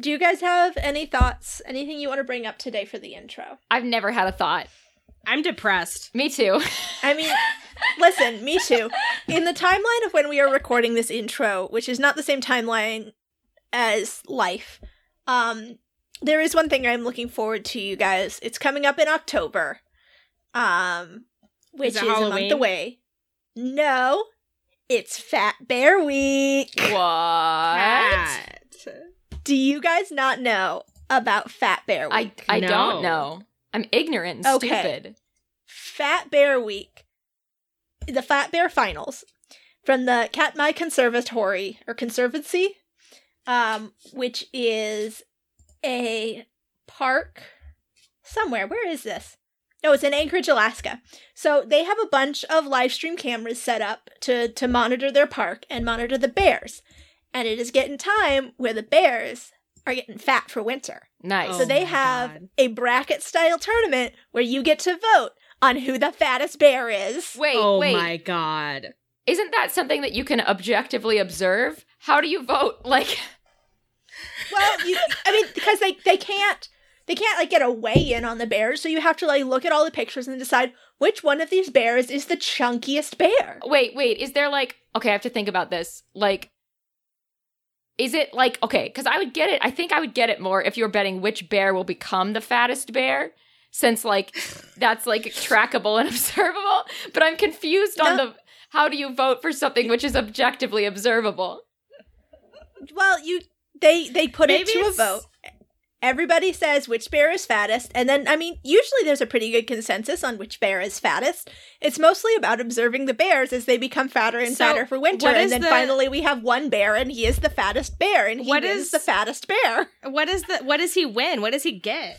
do you guys have any thoughts? Anything you want to bring up today for the intro? I've never had a thought. I'm depressed. Me too. I mean, listen, me too. In the timeline of when we are recording this intro, which is not the same timeline as life, um, there is one thing I'm looking forward to, you guys. It's coming up in October, um, which Is is, it a month away. No, it's Fat Bear Week. what? Kat. Do you guys not know about Fat Bear I Week? I No. don't know. I'm ignorant and Okay. stupid. Fat Bear Week, the Fat Bear Finals from the Katmai Conservatory or Conservancy, um, which is a park somewhere. Where is this? No, it's in Anchorage, Alaska. So they have a bunch of live stream cameras set up to to monitor their park and monitor the bears. And it is getting time where the bears are getting fat for winter. Nice. So Oh they have God. a bracket style tournament where you get to vote on who the fattest bear is. wait, oh wait. my god. Isn't that something that you can objectively observe? How do you vote? Like, Well, you, I mean, because they they can't they can't like get a weigh in on the bears, so you have to like look at all the pictures and decide which one of these bears is the chunkiest bear. wait, wait. Is there like, okay, I have to think about this. Like, is it like, okay, because I would get it. I think I would get it more if you were betting which bear will become the fattest bear, since like that's like trackable and observable. But I'm confused on No. the how do you vote for something which is objectively observable? Well, you they they put Maybe it to a vote. Everybody says which bear is fattest, and then I mean, usually there's a pretty good consensus on which bear is fattest. It's mostly about observing the bears as they become fatter and So, fatter for winter, and then the- finally we have one bear, and he is the fattest bear, and he What wins is- the fattest bear. What is the what does he win? What does he get?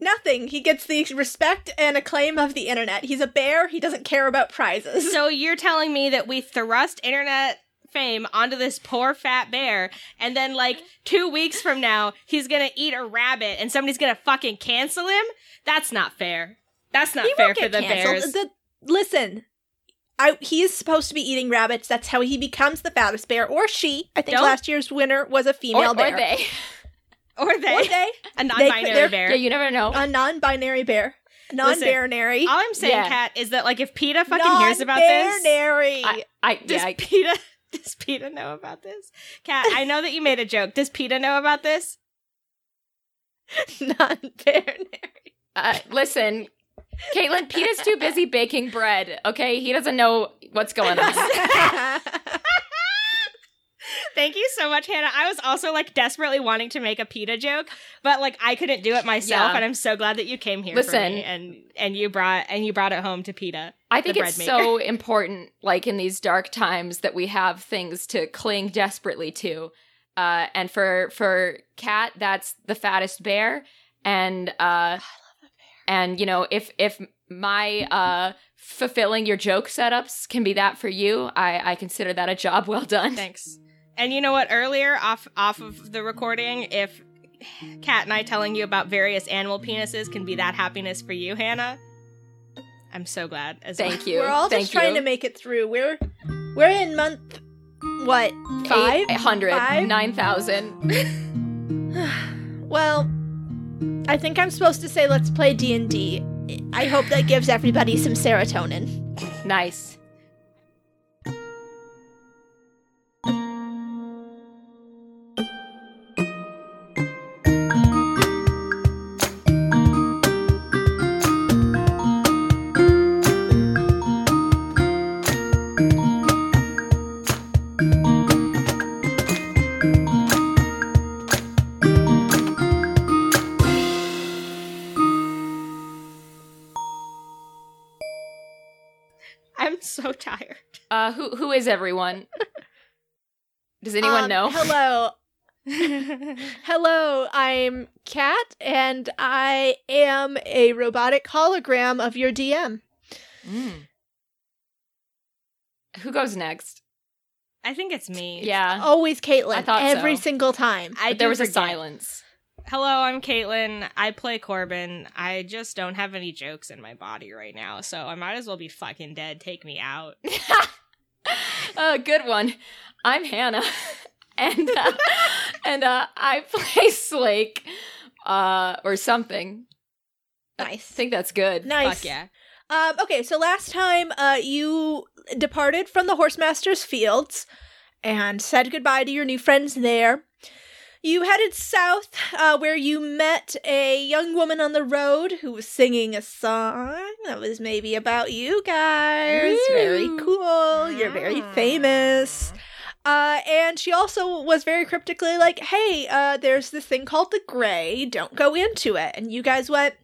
Nothing. He gets the respect and acclaim of the internet. He's a bear. He doesn't care about prizes. So you're telling me that we thrust internet fame onto this poor fat bear and then like 2 weeks from now he's going to eat a rabbit and somebody's going to fucking cancel him? That's not fair. That's not he fair for the canceled. bears. The- listen, I he is supposed to be eating rabbits. That's how he becomes the fattest bear, or she. I think Don't- last year's winner was a female or, bear. or they? or they, Or they, a non-binary they're- bear. Yeah, you never know. a non-binary bear, non-binary, All I'm saying, Yeah. Kat, is that like if PETA fucking hears about this, non-binary. I, I, does yeah, I- PETA does PETA know about this? Kat, I know that you made a joke. Does PETA know about this? non-binary. uh, listen, Caitlin, Pete's too busy baking bread. Okay, he doesn't know what's going on. Thank you so much, Hannah. I was also like desperately wanting to make a PETA joke, but like I couldn't do it myself, Yeah. and I'm so glad that you came here. Listen. for me and and you brought and you brought it home to PETA. I think it's so important, like in these dark times, that we have things to cling desperately to. Uh, and for for Kat, that's the fattest bear. And uh, and you know, if if my uh fulfilling your joke setups can be that for you, I I consider that a job well done. Thanks. And you know what? Earlier, off off of the recording, if Kat and I telling you about various animal penises can be that happiness for you, Hannah, I'm so glad. As well. Thank you. We're all Thank just trying to make it through. We're we're in month what five? Eight hundred Five? nine thousand. Well, I think I'm supposed to say let's play D and D. I hope that gives everybody some serotonin. Nice. Uh, who who is everyone? Does anyone Um, know? Hello, hello. I'm Kat, and I am a robotic hologram of your DM. Mm. Who goes next? I think it's me. Yeah, Always Caitlin. I thought every so. single time. I but there do was a silence. Hello, I'm Caitlin. I play Corbin. I just don't have any jokes in my body right now, so I might as well be fucking dead. Take me out. uh, good one. I'm Hannah, and uh, and uh, I play Slake, uh, or something. Nice. I think that's good. Nice. Fuck yeah. Um, okay, so last time uh, you departed from the Horsemaster's fields and said goodbye to your new friends there. You headed south, uh, where you met a young woman on the road who was singing a song that was maybe about you guys. Very Ooh. cool. You're very famous. Uh, and she also was very cryptically like, hey, uh, there's this thing called the Gray. Don't go into it. And you guys went,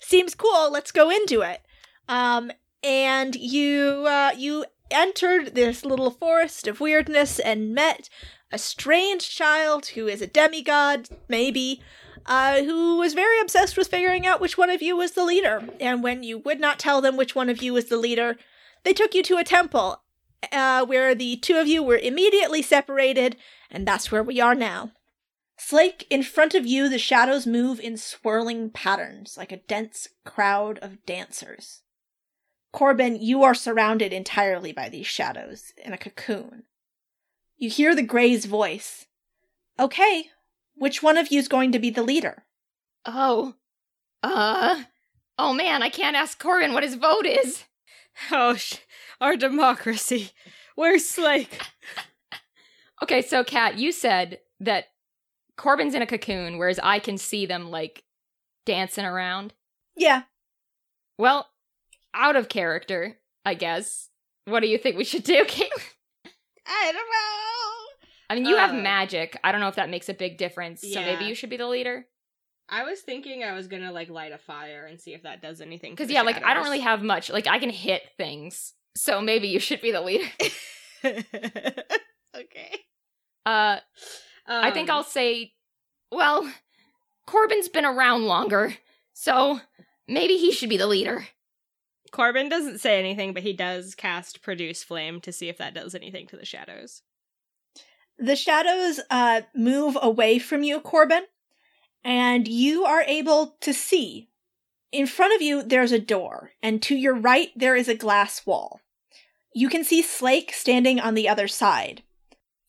seems cool. Let's go into it. Um, and you, uh, you entered this little forest of weirdness and met a strange child who is a demigod, maybe, uh, who was very obsessed with figuring out which one of you was the leader. And when you would not tell them which one of you was the leader, they took you to a temple uh, where the two of you were immediately separated, and that's where we are now. Slake, in front of you, the shadows move in swirling patterns, like a dense crowd of dancers. Corbin, you are surrounded entirely by these shadows, in a cocoon. You hear the Gray's voice. Okay, which one of you's going to be the leader? Oh, uh, oh man, I can't ask Corbin what his vote is. Oh, sh- our democracy. Where's Slake? Okay, so Kat, you said that Corbin's in a cocoon, whereas I can see them like dancing around. Yeah, Well, out of character, I guess. What do you think we should do, Caitlin? I don't know. I mean, you have Uh, magic. I don't know if that makes a big difference. So maybe you should be the leader. I was thinking I was gonna like light a fire and see if that does anything. Because yeah, like I don't really have much. Like I can hit things. So maybe you should be the leader. okay. Uh, I think Um, I'll say, well, Corbin's been around longer, so maybe he should be the leader. Corbin doesn't say anything, but he does cast produce flame to see if that does anything to the shadows. The shadows uh, move away from you, Corbin, and you are able to see. In front of you, there's a door, and to your right, there is a glass wall. You can see Slake standing on the other side.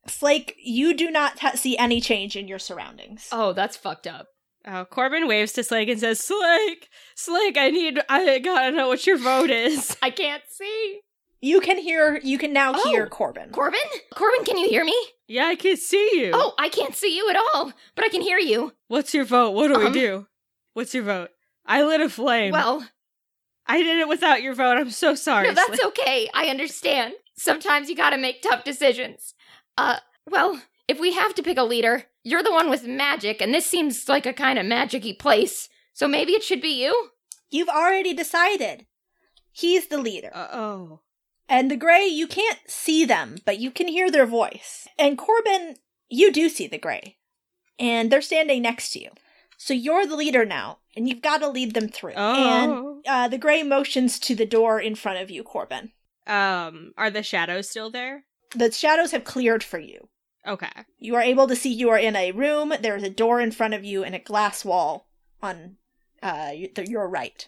Slake, you do not ha- see any change in your surroundings. Oh, that's fucked up. Oh, Corbin waves to Slake and says, "Slake, Slake, I need, I gotta know what your vote is." I can't see. You can hear, you can now Oh, hear Corbin. Corbin? Corbin, can you hear me? Yeah, I can see you. Oh, I can't see you at all, but I can hear you. what's your vote? What do Um, we do? What's your vote? I lit a flame. Well, I did it without your vote. I'm so sorry. no, that's Slake. okay. I understand. Sometimes you gotta make tough decisions. Uh, well, if we have to pick a leader, you're the one with magic, and this seems like a kind of magic-y place, so maybe it should be you? You've already decided. He's the leader. Uh, oh. And the Gray, you can't see them, but you can hear their voice. And Corbin, you do see the Gray. And they're standing next to you. So you're the leader now, and you've got to lead them through. And Oh. uh, the Gray motions to the door in front of you, Corbin. Um, are the shadows still there? The shadows have cleared for you. Okay. You are able to see you are in a room, there's a door in front of you, and a glass wall on uh, your right.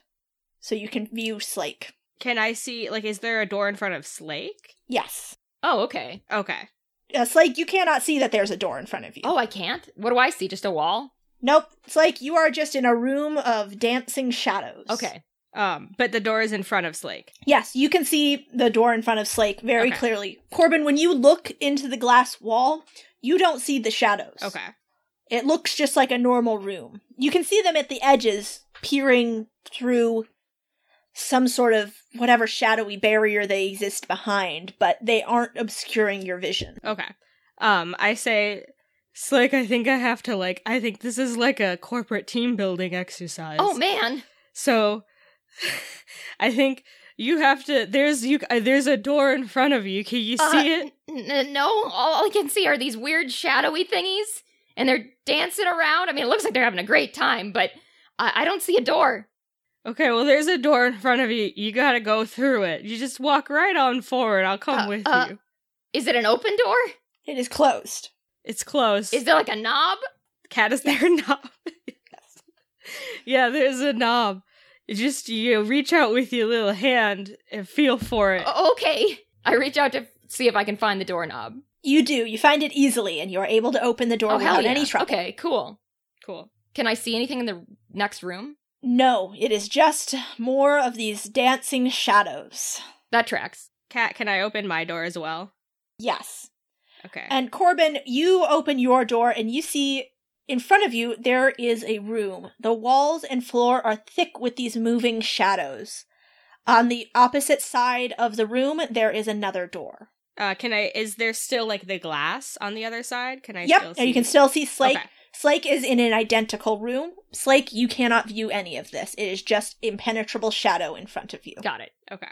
So you can view Slake. Can I see, like, is there a door in front of Slake? Yes. Oh, okay. Okay. Uh, Slake, you cannot see that there's a door in front of you. Oh, I can't? What do I see? Just a wall? Nope. It's like you are just in a room of dancing shadows. Okay. Um, but the door is in front of Slake. Yes, you can see the door in front of Slake very Okay. clearly. Corbin, when you look into the glass wall, you don't see the shadows. Okay. It looks just like a normal room. You can see them at the edges, peering through some sort of whatever shadowy barrier they exist behind, but they aren't obscuring your vision. Okay. Um, I say, Slake, I think I have to, like, I think this is like a corporate team building exercise. Oh, man. So, I think you have to, there's, you, uh, there's a door in front of you. Can you Uh, see it? N- n- no, all I can see are these weird shadowy thingies, and they're dancing around. I mean, it looks like they're having a great time, but I, I don't see a door. Okay, well, there's a door in front of you. You gotta go through it. You just walk right on forward. I'll come Uh, with uh, you. Is it an open door? It is closed. It's closed. Is there like a knob? Kat is there a knob? yeah, there's a knob. You just you reach out with your little hand and feel for it. O- okay. I reach out to see if I can find the doorknob. You do. You find it easily, and you are able to open the door Oh, without yeah. any trouble. Okay, cool. Cool. Can I see anything in the next room? No, it is just more of these dancing shadows. That tracks. Kat, can I open my door as well? Yes. Okay. And Corbin, you open your door and you see in front of you there is a room. The walls and floor are thick with these moving shadows. On the opposite side of the room, there is another door. uh, can I? Is there still like the glass on the other side? Can I? yep, Still and you can still see Slake. Okay. Slake is in an identical room. Slake, you cannot view any of this. It is just impenetrable shadow in front of you. Got it. Okay.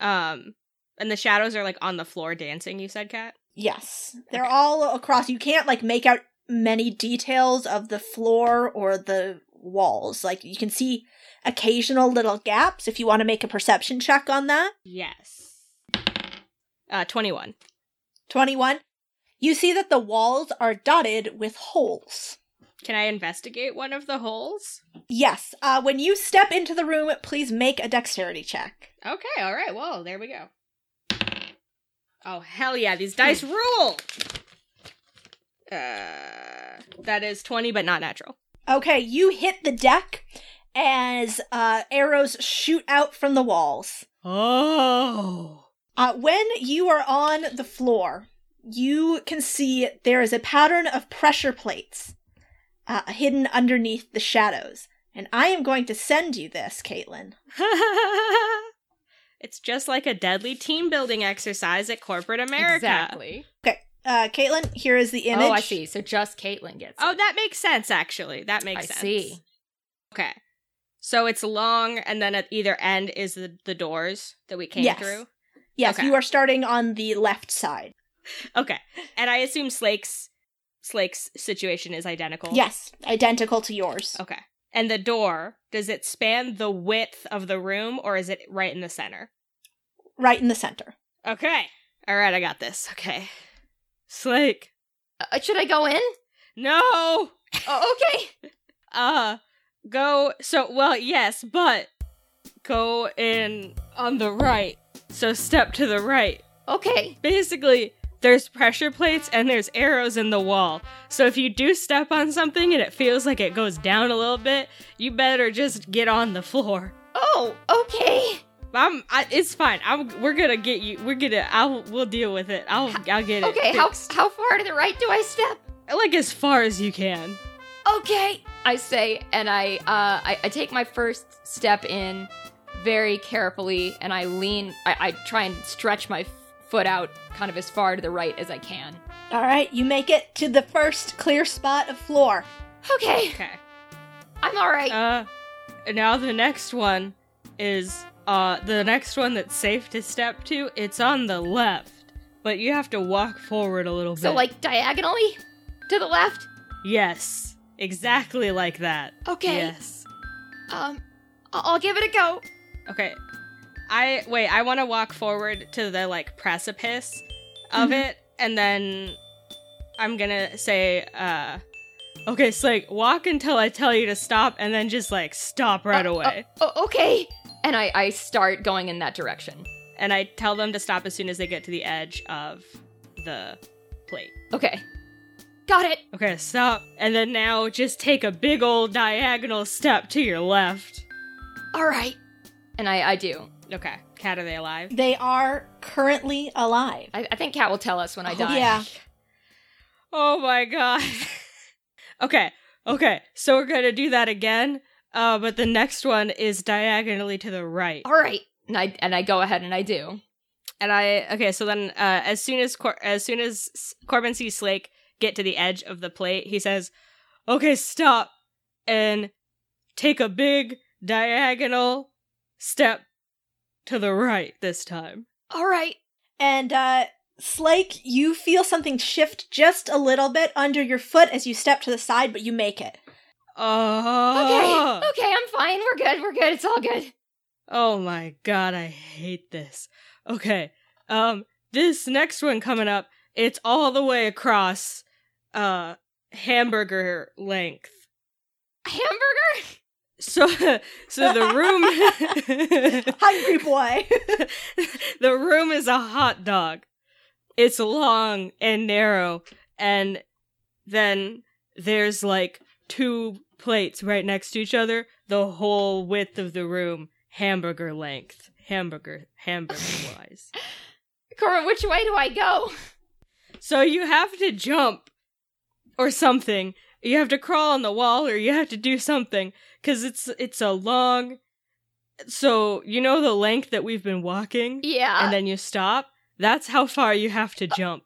Um, and the shadows are like on the floor dancing. You said, Kat. Yes. They're Okay. all across. You can't like make out many details of the floor or the walls. Like you can see occasional little gaps if you want to make a perception check on that. Yes. Uh, twenty-one. 21. You see that the walls are dotted with holes. Can I investigate one of the holes? Yes. Uh when you step into the room, please make a dexterity check. Okay. All right. Well, there we go. Oh hell yeah! These dice rule. Uh, that is twenty, but not natural. Okay, you hit the deck as uh arrows shoot out from the walls. Oh. Uh, when you are on the floor, you can see there is a pattern of pressure plates uh, hidden underneath the shadows. And I am going to send you this, Caitlin. it's just like a deadly team building exercise at corporate America. Exactly. Uh, Caitlin, here is the image. Oh, I see. So just Caitlin gets Oh, it. that makes sense. Actually, that makes I sense. see. Okay. So it's long, and then at either end is the, the doors that we came Yes. through. Yes, Okay. you are starting on the left side. Okay, and I assume Slake's Slake's situation is identical. Yes, identical to yours. Okay. And the door does it span the width of the room, or is it right in the center? Right in the center. Okay. All right, I got this. Okay. Slake. Uh, should I go in? No. Oh, okay. Uh, go. So, well, yes, but go in on the right. So, step to the right. Okay. Basically, there's pressure plates and there's arrows in the wall. So, if you do step on something and it feels like it goes down a little bit, you better just get on the floor. Oh, okay. I'm. I, it's fine. I'm. We're gonna get you. We're gonna. I'll. We'll deal with it. I'll. I'll get it. Okay, how fixed. how far to the right do I step? Like as far as you can. Okay. I say, and I uh I, I take my first step in very carefully, and I lean. I, I try and stretch my foot out kind of as far to the right as I can. All right, you make it to the first clear spot of floor. Okay, Okay. I'm all right. Uh, now the next one is uh the next one that's safe to step to. It's on the left, but you have to walk forward a little bit. so like diagonally to the left. yes, exactly like that. Okay. Yes. Um, I- I'll give it a go. Okay. I wait. I want to walk forward to the like precipice of Mhm. it, and then I'm gonna say, uh, okay, so like walk until I tell you to stop, and then just like stop right Uh, away. uh, okay. And I I start going in that direction. and I tell them to stop as soon as they get to the edge of the plate. Okay. Got it. Okay, stop. And then now just take a big old diagonal step to your left. All right. And I I do. Okay, Kat, are they alive? They are currently alive. I, I think Kat will tell us when I die. Yeah. Oh my god. okay, okay, so we're gonna do that again. Uh, but the next one is diagonally to the right. All right. And I and I go ahead and I do. And I okay, so then uh, as soon as Cor- as soon as Corbin sees Slake get to the edge of the plate, he says, "Okay, stop," and take a big diagonal step to the right this time. All right. And uh Slake, you feel something shift just a little bit under your foot as you step to the side, but you make it. Oh, Okay. Okay, I'm fine. We're good. We're good. It's all good. Oh my god, I hate this. Okay. Um this next one coming up, it's all the way across uh hamburger length. Hamburger? So so the room Hungry boy. the room is a hot dog. it's long and narrow, and then there's like two plates right next to each other, the whole width of the room, hamburger length, hamburger, hamburger wise. Cora, which way do I go? So you have to jump or something. You have to crawl on the wall or you have to do something cuz it's it's a long so you know the length that we've been walking Yeah. and then you stop? That's how far you have to jump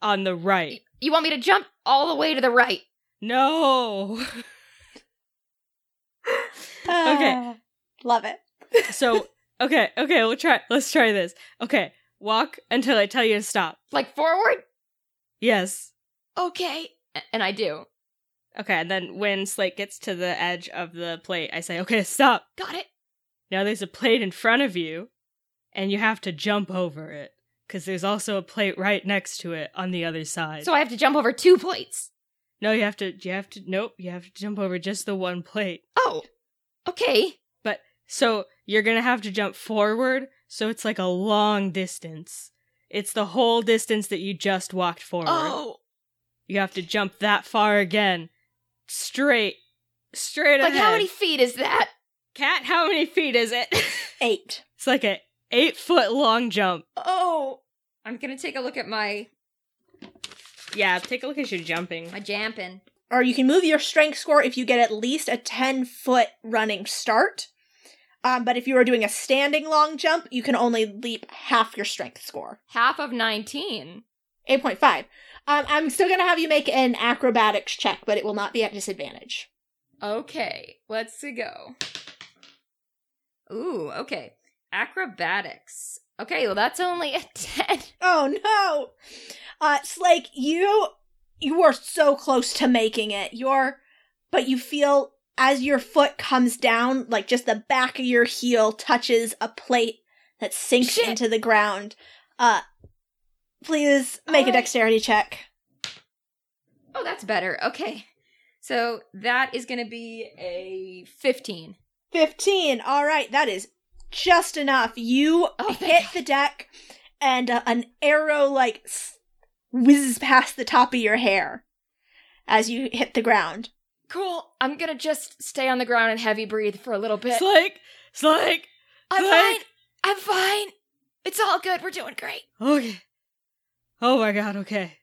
on the right. you want me to jump all the way to the right? No. Okay. Ah, Love it. so okay, okay, we'll try let's try this. Okay, walk until I tell you to stop. Like forward? Yes. Okay. And I do. Okay, and then when Slake gets to the edge of the plate, I say, "Okay, stop." Got it. Now there's a plate in front of you, and you have to jump over it because there's also a plate right next to it on the other side. So I have to jump over two plates. no, you have to. You have to. Nope. You have to jump over just the one plate. Oh. Okay. But so you're gonna have to jump forward. So it's like a long distance. It's the whole distance that you just walked forward. Oh. You have to jump that far again, straight, straight Like ahead. how many feet is that? Kat, how many feet is it? Eight. it's like a eight foot long jump. Oh. I'm gonna take a look at my Yeah, take a look at your jumping. my jamping. Or you can move your strength score if you get at least a 10 foot running start. Um, but if you are doing a standing long jump, you can only leap half your strength score. Half of nineteen. 8.5. Um, I'm still going to have you make an acrobatics check, but it will not be at disadvantage. Okay, let's go. Ooh, okay. Acrobatics. Okay, well that's only a 10. Oh no! Uh, it's like you, you are so close to making it. You're, but you feel as your foot comes down, like just the back of your heel touches a plate that sinks Shit. into the ground. Uh, please make a Alright. dexterity check. Oh, that's better. Okay. So that is going to be a 15. 15. All right, that is just enough. You Oh, hit the deck, and uh, an arrow like whizzes past the top of your hair as you hit the ground. Cool. I'm going to just stay on the ground and heavy breathe for a little bit. It's like, it's like, I'm Slake. fine. I'm fine. It's all good. We're doing great. okay. Oh my god, okay.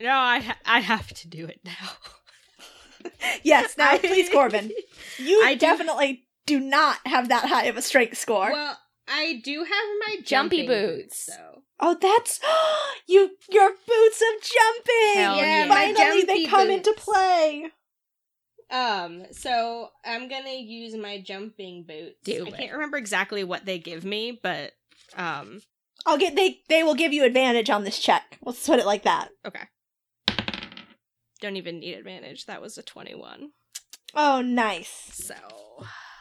No, I ha- I have to do it now. Yes, now I- please, Corbin. You I definitely do not have that high of a strength score. Well, I do have my Jumpy boots. So oh, that's you. Your boots of jumping. Hell yeah. Finally, my they jumpy come into play. Um, so I'm gonna use my jumping boots. Do I it. can't remember exactly what they give me, but um, I'll get they. They will give you advantage on this check. Let's put it like that. okay. Don't even need advantage. That was a 21. Oh, nice. So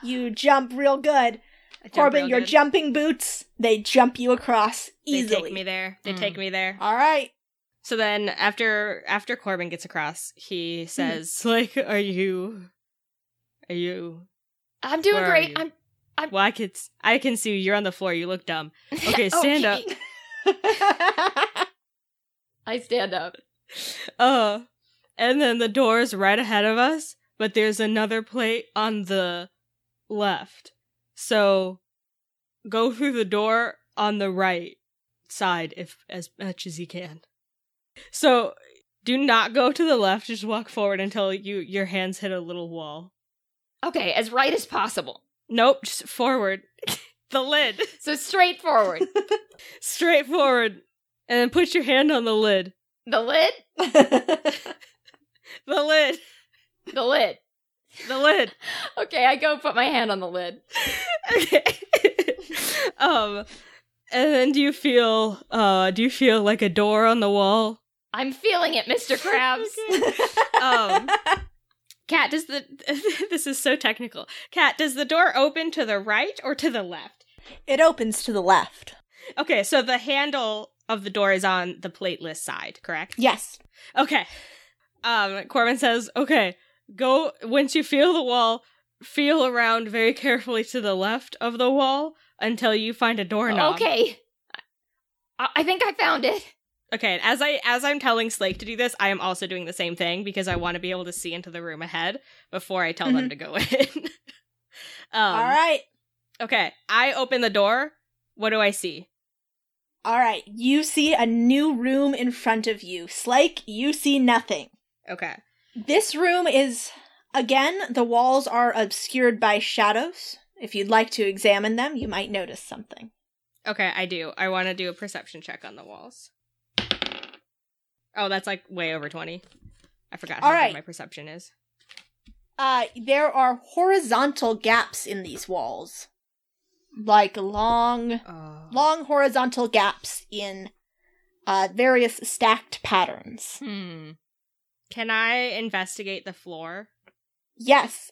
You jump real good. Jump Corbin, real your good. jumping boots, they jump you across easily. They take me there. They Mm. take me there. All right. So then after after Corbin gets across, he says, "Like, are you are you I'm doing Where are great. you? I'm Well, I can I can see you. You're on the floor. You look dumb. Okay, stand up. I stand up. Uh, and then the door is right ahead of us, but there's another plate on the left. So go through the door on the right side if as much as you can. So do not go to the left, just walk forward until you your hands hit a little wall. Okay, as right as possible. Nope, just forward. the lid. So straight forward. Straight forward. And then put your hand on the lid. the lid? The lid. The lid. The lid. Okay, I go put my hand on the lid. okay. um and then do you feel uh do you feel like a door on the wall? I'm feeling it, Mr. Krabs. Um Kat, does the this is so technical. Kat, does the door open to the right or to the left? it opens to the left. Okay, so the handle of the door is on the plateless side, correct? Yes. Okay. Um Corbin says, "Okay, go once you feel the wall, feel around very carefully to the left of the wall until you find a doorknob." Okay. I-, I think I found it. Okay, as I as I'm telling Slake to do this, I am also doing the same thing because I want to be able to see into the room ahead before I tell them to go in. um, All right. Okay, I open the door. What do I see? All right. You see a new room in front of you. Slake, you see nothing. Okay. This room is, again, the walls are obscured by shadows. If you'd like to examine them, you might notice something. Okay, I do. I want to do a perception check on the walls. Oh, that's like way over 20. I forgot how right. my perception is. Uh, there are horizontal gaps in these walls. Like long, Oh. long horizontal gaps in uh, various stacked patterns. Hmm. Can I investigate the floor? Yes.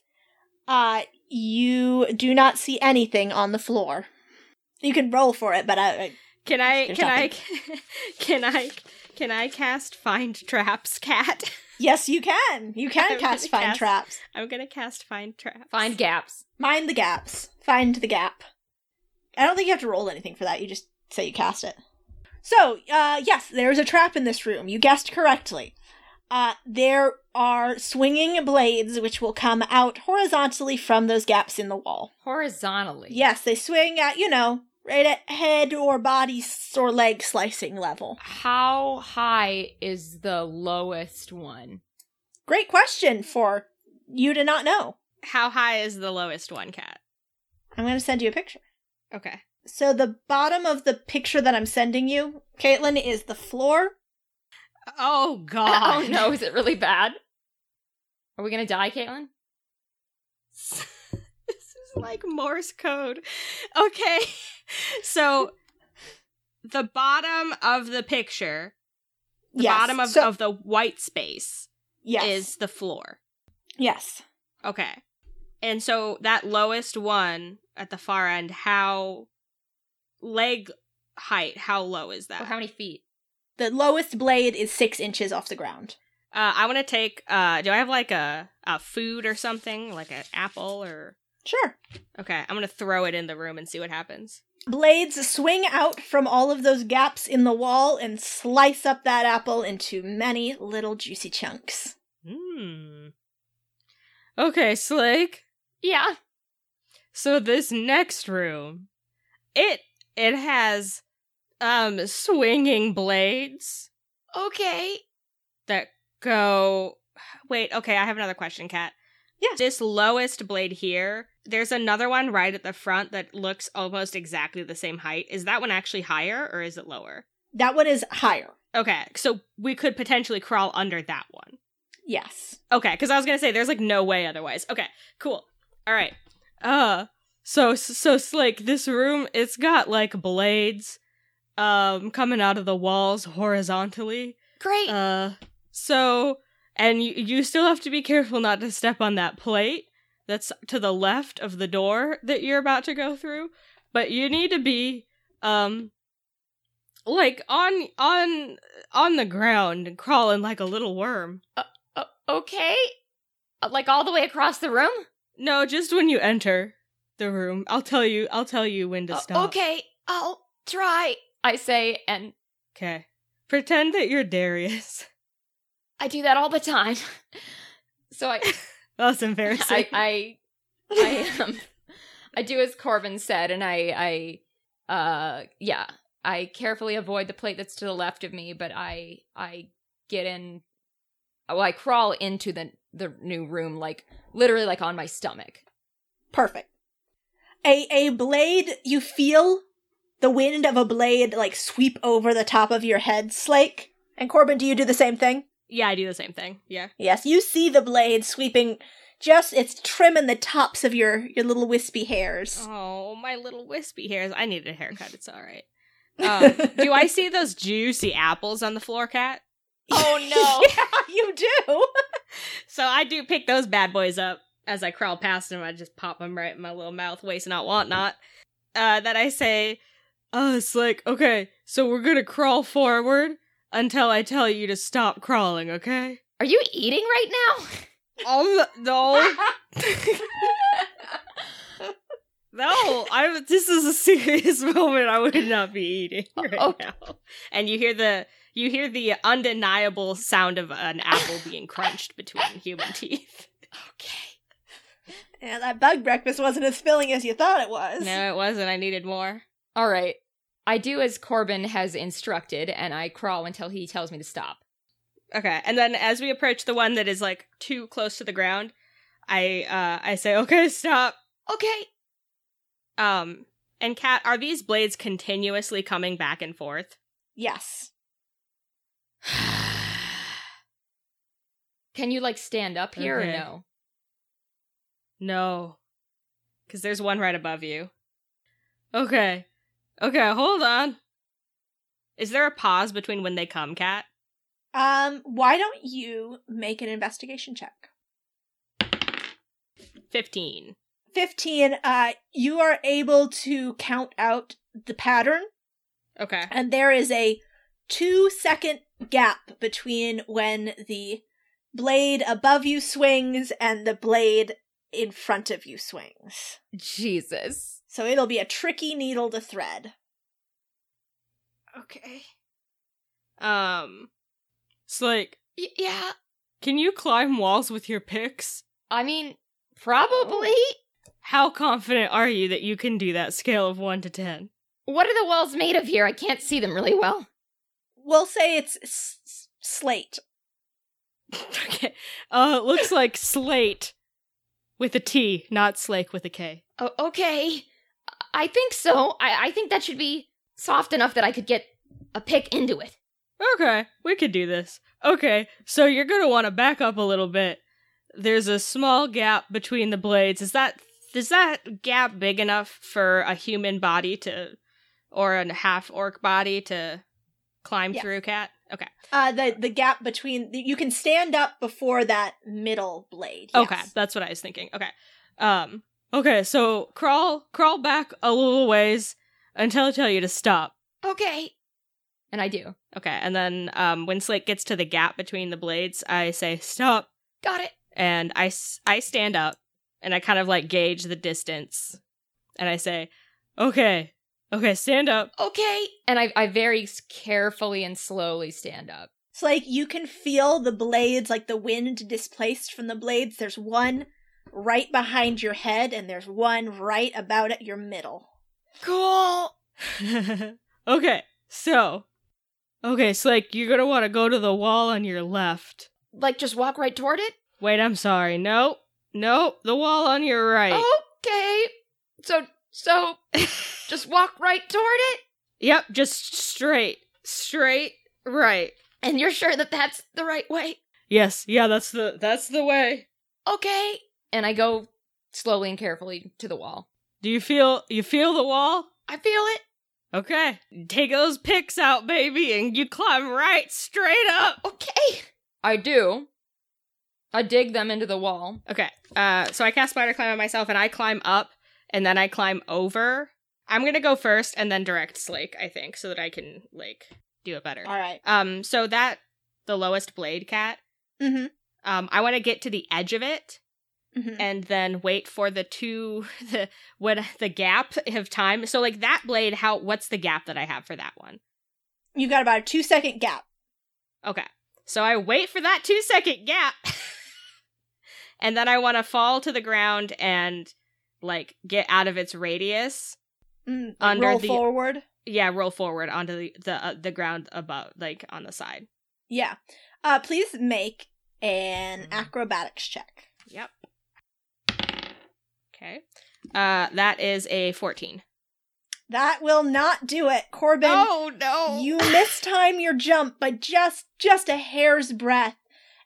Uh, you do not see anything on the floor. You can roll for it, but I, I Can I can I can I can I cast find traps, Kat? yes, you can. You can I'm cast find cast- traps. I'm gonna cast find traps. Find gaps. Mind the gaps. Find the gap. I don't think you have to roll anything for that. You just say you cast it. So, uh, yes, there's a trap in this room. You guessed correctly. Uh, there are swinging blades which will come out horizontally from those gaps in the wall. Horizontally. Yes, they swing at, you know, right at head or body or leg slicing level. How high is the lowest one? Great question for you to not know. How high is the lowest one, Kat? I'm going to send you a picture. Okay. So the bottom of the picture that I'm sending you, Caitlin, is the floor. Oh God! Oh no, is it really bad? Are we gonna die, Caitlin? this is like Morse code. Okay. So the bottom of the picture, the Yes, bottom of, so- of the white space yes, is the floor. yes. Okay. And so that lowest one at the far end, how leg height, how low is that? Or how many feet? The lowest blade is six inches off the ground. Uh, I want to take. Uh, do I have like a a food or something, like an apple or? Sure. Okay, I'm gonna throw it in the room and see what happens. Blades swing out from all of those gaps in the wall and slice up that apple into many little juicy chunks. Hmm. Okay, Slake. Yeah. So this next room, it it has um swinging blades Okay. that go. Wait, okay, I have another question, Kat. Yeah. This lowest blade here, there's another one right at the front that looks almost exactly the same height. Is that one actually higher or is it lower? That one is higher. Okay, so we could potentially crawl under that one. Yes. Okay, because I was gonna say there's like no way otherwise. Okay, cool. All right. Uh, so so like this room it's got like blades, um, coming out of the walls horizontally. Great. Uh, so and you you still have to be careful not to step on that plate that's to the left of the door that you're about to go through. But you need to be um like on on on the ground and crawling like a little worm. O- okay. Uh, Like all the way across the room? No, just when you enter the room. I'll tell you I'll tell you when to Uh, stop. okay, I'll try. I say, and Okay. Pretend that you're Darius. I do that all the time. So I, That's embarrassing. I, I, I, um, I do as Corbin said, and I, I, uh, yeah, I carefully avoid the plate that's to the left of me, but I, I get in. Well, I crawl into the the new room, like literally, like on my stomach. Perfect. A a blade you feel the wind of a blade like sweep over the top of your head, Slake. And Corbin, do you do the same thing? Yeah, I do the same thing. Yeah. Yes, you see the blade sweeping just it's trimming the tops of your your little wispy hairs. Oh, my little wispy hairs. I need a haircut. It's all right. Um, do I see those juicy apples on the floor, Kat? Oh no! yeah, you do. So I do pick those bad boys up as I crawl past them. I just pop them right in my little mouth, waste not, want not. Uh, that I say, uh, it's like, okay, so we're gonna crawl forward until I tell you to stop crawling, okay? Are you eating right now? Oh, no. No, I'm. This is a serious moment. I would not be eating uh, right Okay. now. And you hear the You hear the undeniable sound of an apple being crunched between human teeth. Okay. Yeah, that bug breakfast wasn't as filling as you thought it was. No, it wasn't. I needed more. All right. I do as Corbin has instructed, and I crawl until he tells me to stop. Okay, and then as we approach the one that is like too close to the ground, I uh I say, "Okay, stop." Okay. Um, and Kat, are these blades continuously coming back and forth? Yes. Can you like stand up here Okay. or no? No, because there's one right above you. Okay, okay, hold on. Is there a pause between when they come, Kat? Um, why don't you make an investigation check? Fifteen. 15, uh, you are able to count out the pattern, Okay. and there is a two second gap between when the blade above you swings and the blade in front of you swings. Jesus. So it'll be a tricky needle to thread. Okay. Um, it's like, Y- yeah. can you climb walls with your picks? I mean, probably. How confident are you that you can do that scale of 1 to 10? What are the walls made of here? I can't see them really well. We'll say it's s- s- slate. okay. Uh, it looks like slate with a T, not slake with a K. Oh, okay. I think so. I, I think that should be soft enough that I could get a pick into it. Okay, we could do this. Okay, so you're gonna want to back up a little bit. There's a small gap between the blades. Is that is that gap big enough for a human body to, or a half orc body to climb Yes. through? Kat. Okay. Uh, the the gap between you can stand up before that middle blade. Okay, that's what I was thinking. Okay. Um. Okay, so crawl crawl back a little ways until I tell you to stop. Okay. And I do. Okay, and then um, when Slake gets to the gap between the blades, I say stop, Got it. and I s- I stand up, and I kind of like gauge the distance, and I say, okay, okay, stand up. Okay. And I, I very carefully and slowly stand up. It's like you can feel the blades, like the wind displaced from the blades. There's one right behind your head, and there's one right about at your middle. Cool. okay, so, okay, so like you're gonna want to go to the wall on your left. Like just walk right toward it? Wait, I'm sorry. Nope, nope, the wall on your right. Okay. So, so just walk right toward it? Yep, just straight, straight, right. And you're sure that that's the right way? Yes, yeah, that's the that's the way. Okay. And I go slowly and carefully to the wall. Do you feel you feel the wall? I feel it. Okay. Take those picks out, baby, and you climb right straight up. Okay. I do. I dig them into the wall. Okay. Uh so I cast spider climb on myself and I climb up and then I climb over. I'm gonna go first and then direct Slake, I think, so that I can like do it better. All right. Um so that the lowest blade Kat, Mm-hmm. um, I wanna get to the edge of it mm-hmm. and then wait for the two the what the gap of time. So like that blade, how what's the gap that I have for that one? You've got about a two second gap. Okay. So I wait for that two second gap. and then I want to fall to the ground and like get out of its radius. Mm, Under roll the- forward. Yeah, roll forward onto the the, uh, the ground above, like on the side. Yeah. Uh, please make an acrobatics check. Yep. Okay. Uh, that is a fourteen. That will not do it, Corbin. Oh no! You mistime your jump by just just a hair's breadth,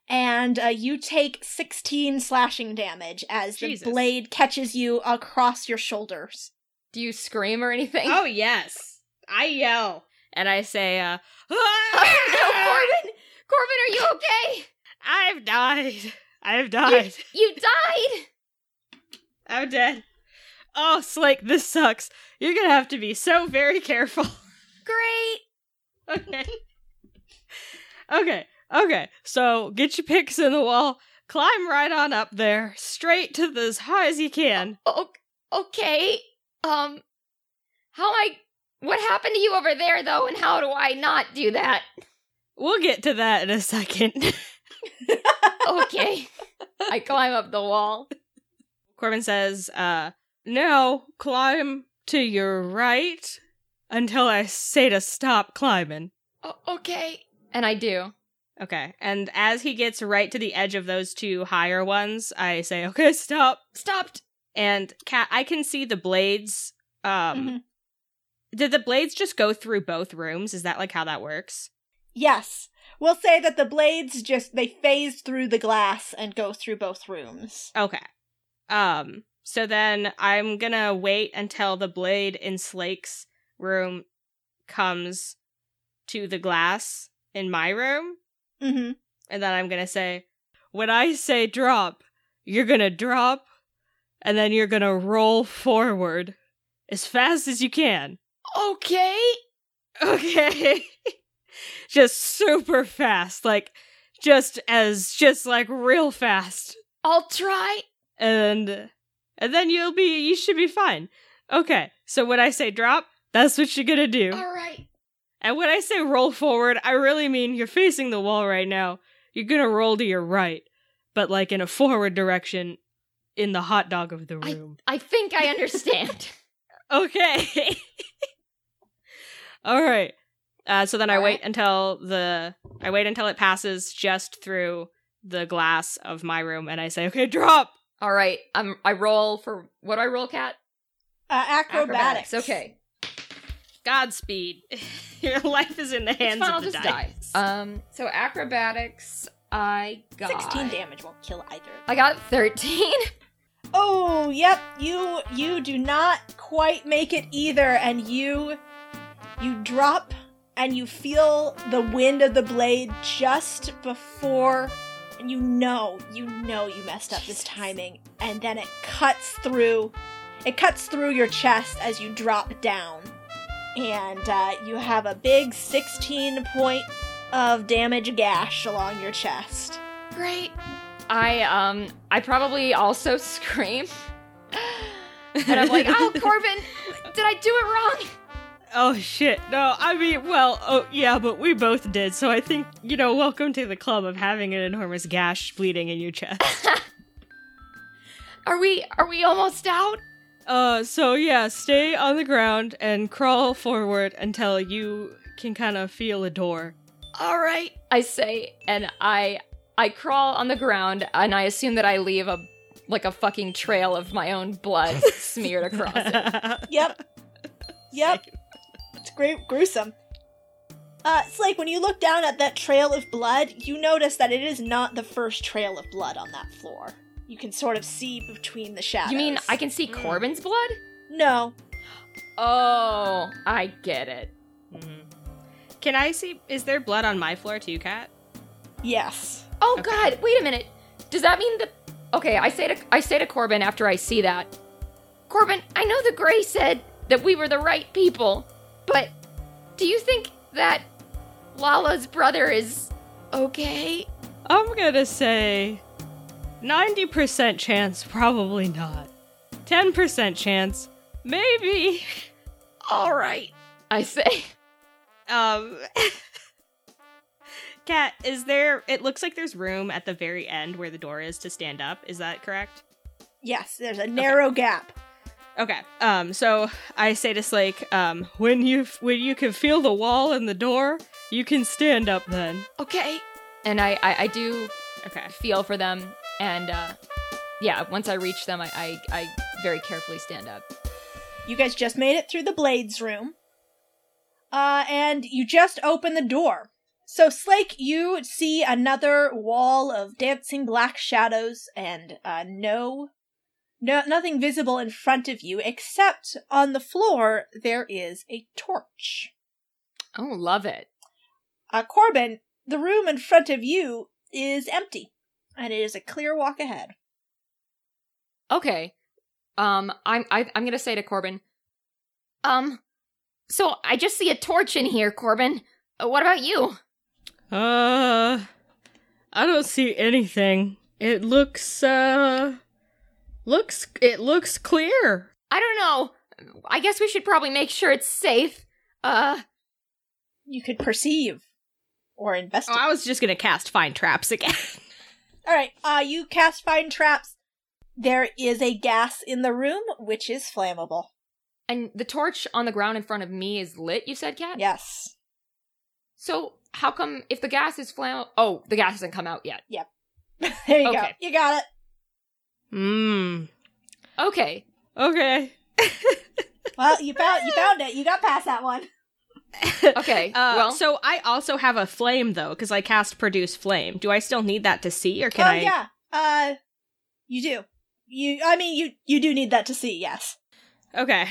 and uh, you take sixteen slashing damage as Jesus. the blade catches you across your shoulders. Do you scream or anything? Oh yes, I yell and I say, uh, Oh, no, Corbin! Corbin, are you okay? I've died. I've died. You died! I'm dead. Oh, Slake, this sucks. You're gonna have to be so very careful. Great! okay. Okay. Okay. So get your picks in the wall. Climb right on up there, straight to the, as high as you can. O- okay. Um, how am I. What happened to you over there, though, and how do I not do that? we'll get to that in a second. Okay. I climb up the wall. Corbin says, uh, now climb to your right until I say to stop climbing. O- okay. And I do. Okay. And as he gets right to the edge of those two higher ones, I say, okay, stop. Stopped. And Kat, I can see the blades. Um, Mhm. did the blades just go through both rooms? Is that like how that works? Yes. We'll say that the blades just they phase through the glass and go through both rooms. Okay. Um, so then I'm gonna wait until the blade in Slake's room comes to the glass in my room, Mm-hmm. and then I'm gonna say, when I say drop, you're gonna drop, and then you're gonna roll forward as fast as you can. Okay. Okay. just super fast, like just as just like real fast. I'll try. And and then you'll be you should be fine. Okay, so when I say drop, that's what you're gonna do. All right. And when I say roll forward, I really mean you're facing the wall right now. You're gonna roll to your right, but like in a forward direction, in the hot dog of the room. I think I understand. Okay. All right. Uh, so then I All wait until the I wait until it passes just through the glass of my room, and I say, "Okay, drop." All right. I'm. I roll for what do I roll, Kat? Uh, acrobatics. Okay. Godspeed. Your life is in the hands It's fine, of I'll the just dice. die. Um. So acrobatics. I got 16 damage won't kill either. I got thirteen. Oh, yep. You you do not quite make it either and you you drop and you feel the wind of the blade just before and you know, you know you messed up this timing and then it cuts through it cuts through your chest as you drop down. And uh, you have a big 16 point of damage gash along your chest. Great. I um. I probably also scream. And I'm like, oh, Corbin, did I do it wrong? Oh shit. No, I mean, well, oh yeah, but we both did. So I think, you know, welcome to the club of having an enormous gash bleeding in your chest. Are we are we almost out? uh, so yeah, stay on the ground and crawl forward until you can kind of feel a door. All right, I say, and I I crawl on the ground, and I assume that I leave a like a fucking trail of my own blood smeared across it. Yep. Yep. It's great gruesome. Uh, it's like when you look down at that trail of blood, you notice that it is not the first trail of blood on that floor. You can sort of see between the shadows. You mean I can see Mm. Corbin's blood? No. Oh, I get it. Mhm. Can I see? Is there blood on my floor too, Kat? Yes. Oh Okay. God! Wait a minute. Does that mean that? Okay, I say to I say to Corbin after I see that. Corbin, I know the Gray said that we were the right people, but do you think that Lala's brother is okay? I'm gonna say 90% chance, probably not. 10% chance, maybe. All right, I say. Um. Kat, is there. It looks like there's room at the very end where the door is to stand up. Is that correct? Yes, there's a narrow gap. Okay. Um. So I say to Slake, um, when you when you can feel the wall and the door, you can stand up. Then. Okay, and I I, I do Okay. feel for them, and uh, yeah, once I reach them, I, I I very carefully stand up. You guys just made it through the Blades room. Uh, and you just open the door. So, Slake, you see another wall of dancing black shadows and uh, no, no, nothing visible in front of you except on the floor there is a torch. Oh, love it. Uh, Corbin, the room in front of you is empty, and it is a clear walk ahead. Okay. Um, I'm I, I'm gonna say to Corbin. Um, so I just see a torch in here, Corbin. Uh, what about you? Uh, I don't see anything. It looks uh, looks it looks clear. I don't know. I guess we should probably make sure it's safe. Uh, You could perceive or Oh, investigate. I was just gonna cast find traps again. All right, uh, you cast find traps. There is a gas in the room, which is flammable. And the torch on the ground in front of me is lit, you said, Kat? Yes. So how come if the gas is flammable? Oh, the gas hasn't come out yet. Yep. there you go. You got it. Hmm. Okay. Okay. Well, you found you found it. You got past that one. Okay. Uh, well, so I also have a flame though, because I cast produce flame. Do I still need that to see, or can oh I? yeah. Uh, you do. You. I mean, you. You do need that to see. Yes. Okay.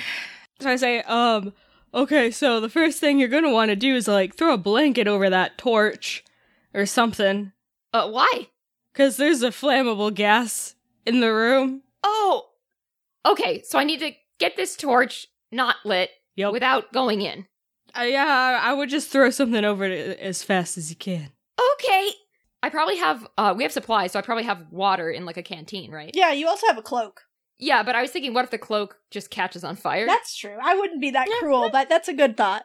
So I say, um, okay, so the first thing you're gonna want to do is like throw a blanket over that torch or something, uh, why? because there's a flammable gas in the room. Oh. Okay, so I need to get this torch not lit Yep. without going in. Uh, yeah, I would just throw something over it as fast as you can. Okay. I probably have uh we have supplies, so I probably have water in like a canteen, right? Yeah. You also have a cloak. Yeah, but I was thinking what if the cloak just catches on fire? That's true. I wouldn't be that Yeah. cruel, but that's a good thought.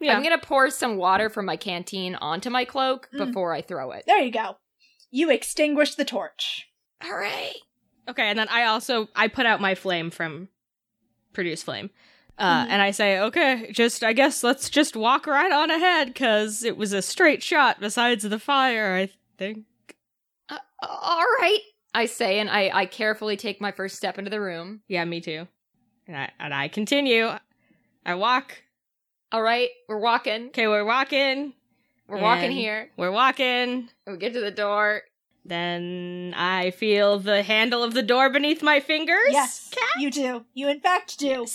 Yeah. I'm gonna pour some water from my canteen onto my cloak Mm. before I throw it. There you go. You extinguish the torch. Hooray! Okay, and then I also I put out my flame from produce flame. Uh, Mhm. and I say, okay, just I guess let's just walk right on ahead because it was a straight shot besides the fire. I think. Uh, all right, I say, and I I carefully take my first step into the room. Yeah, me too. And I and I continue. I walk. All right, we're walking. Okay, we're walking. We're walking here. We're walking. We get to the door. Then I feel the handle of the door beneath my fingers. Yes, you do. You in fact do.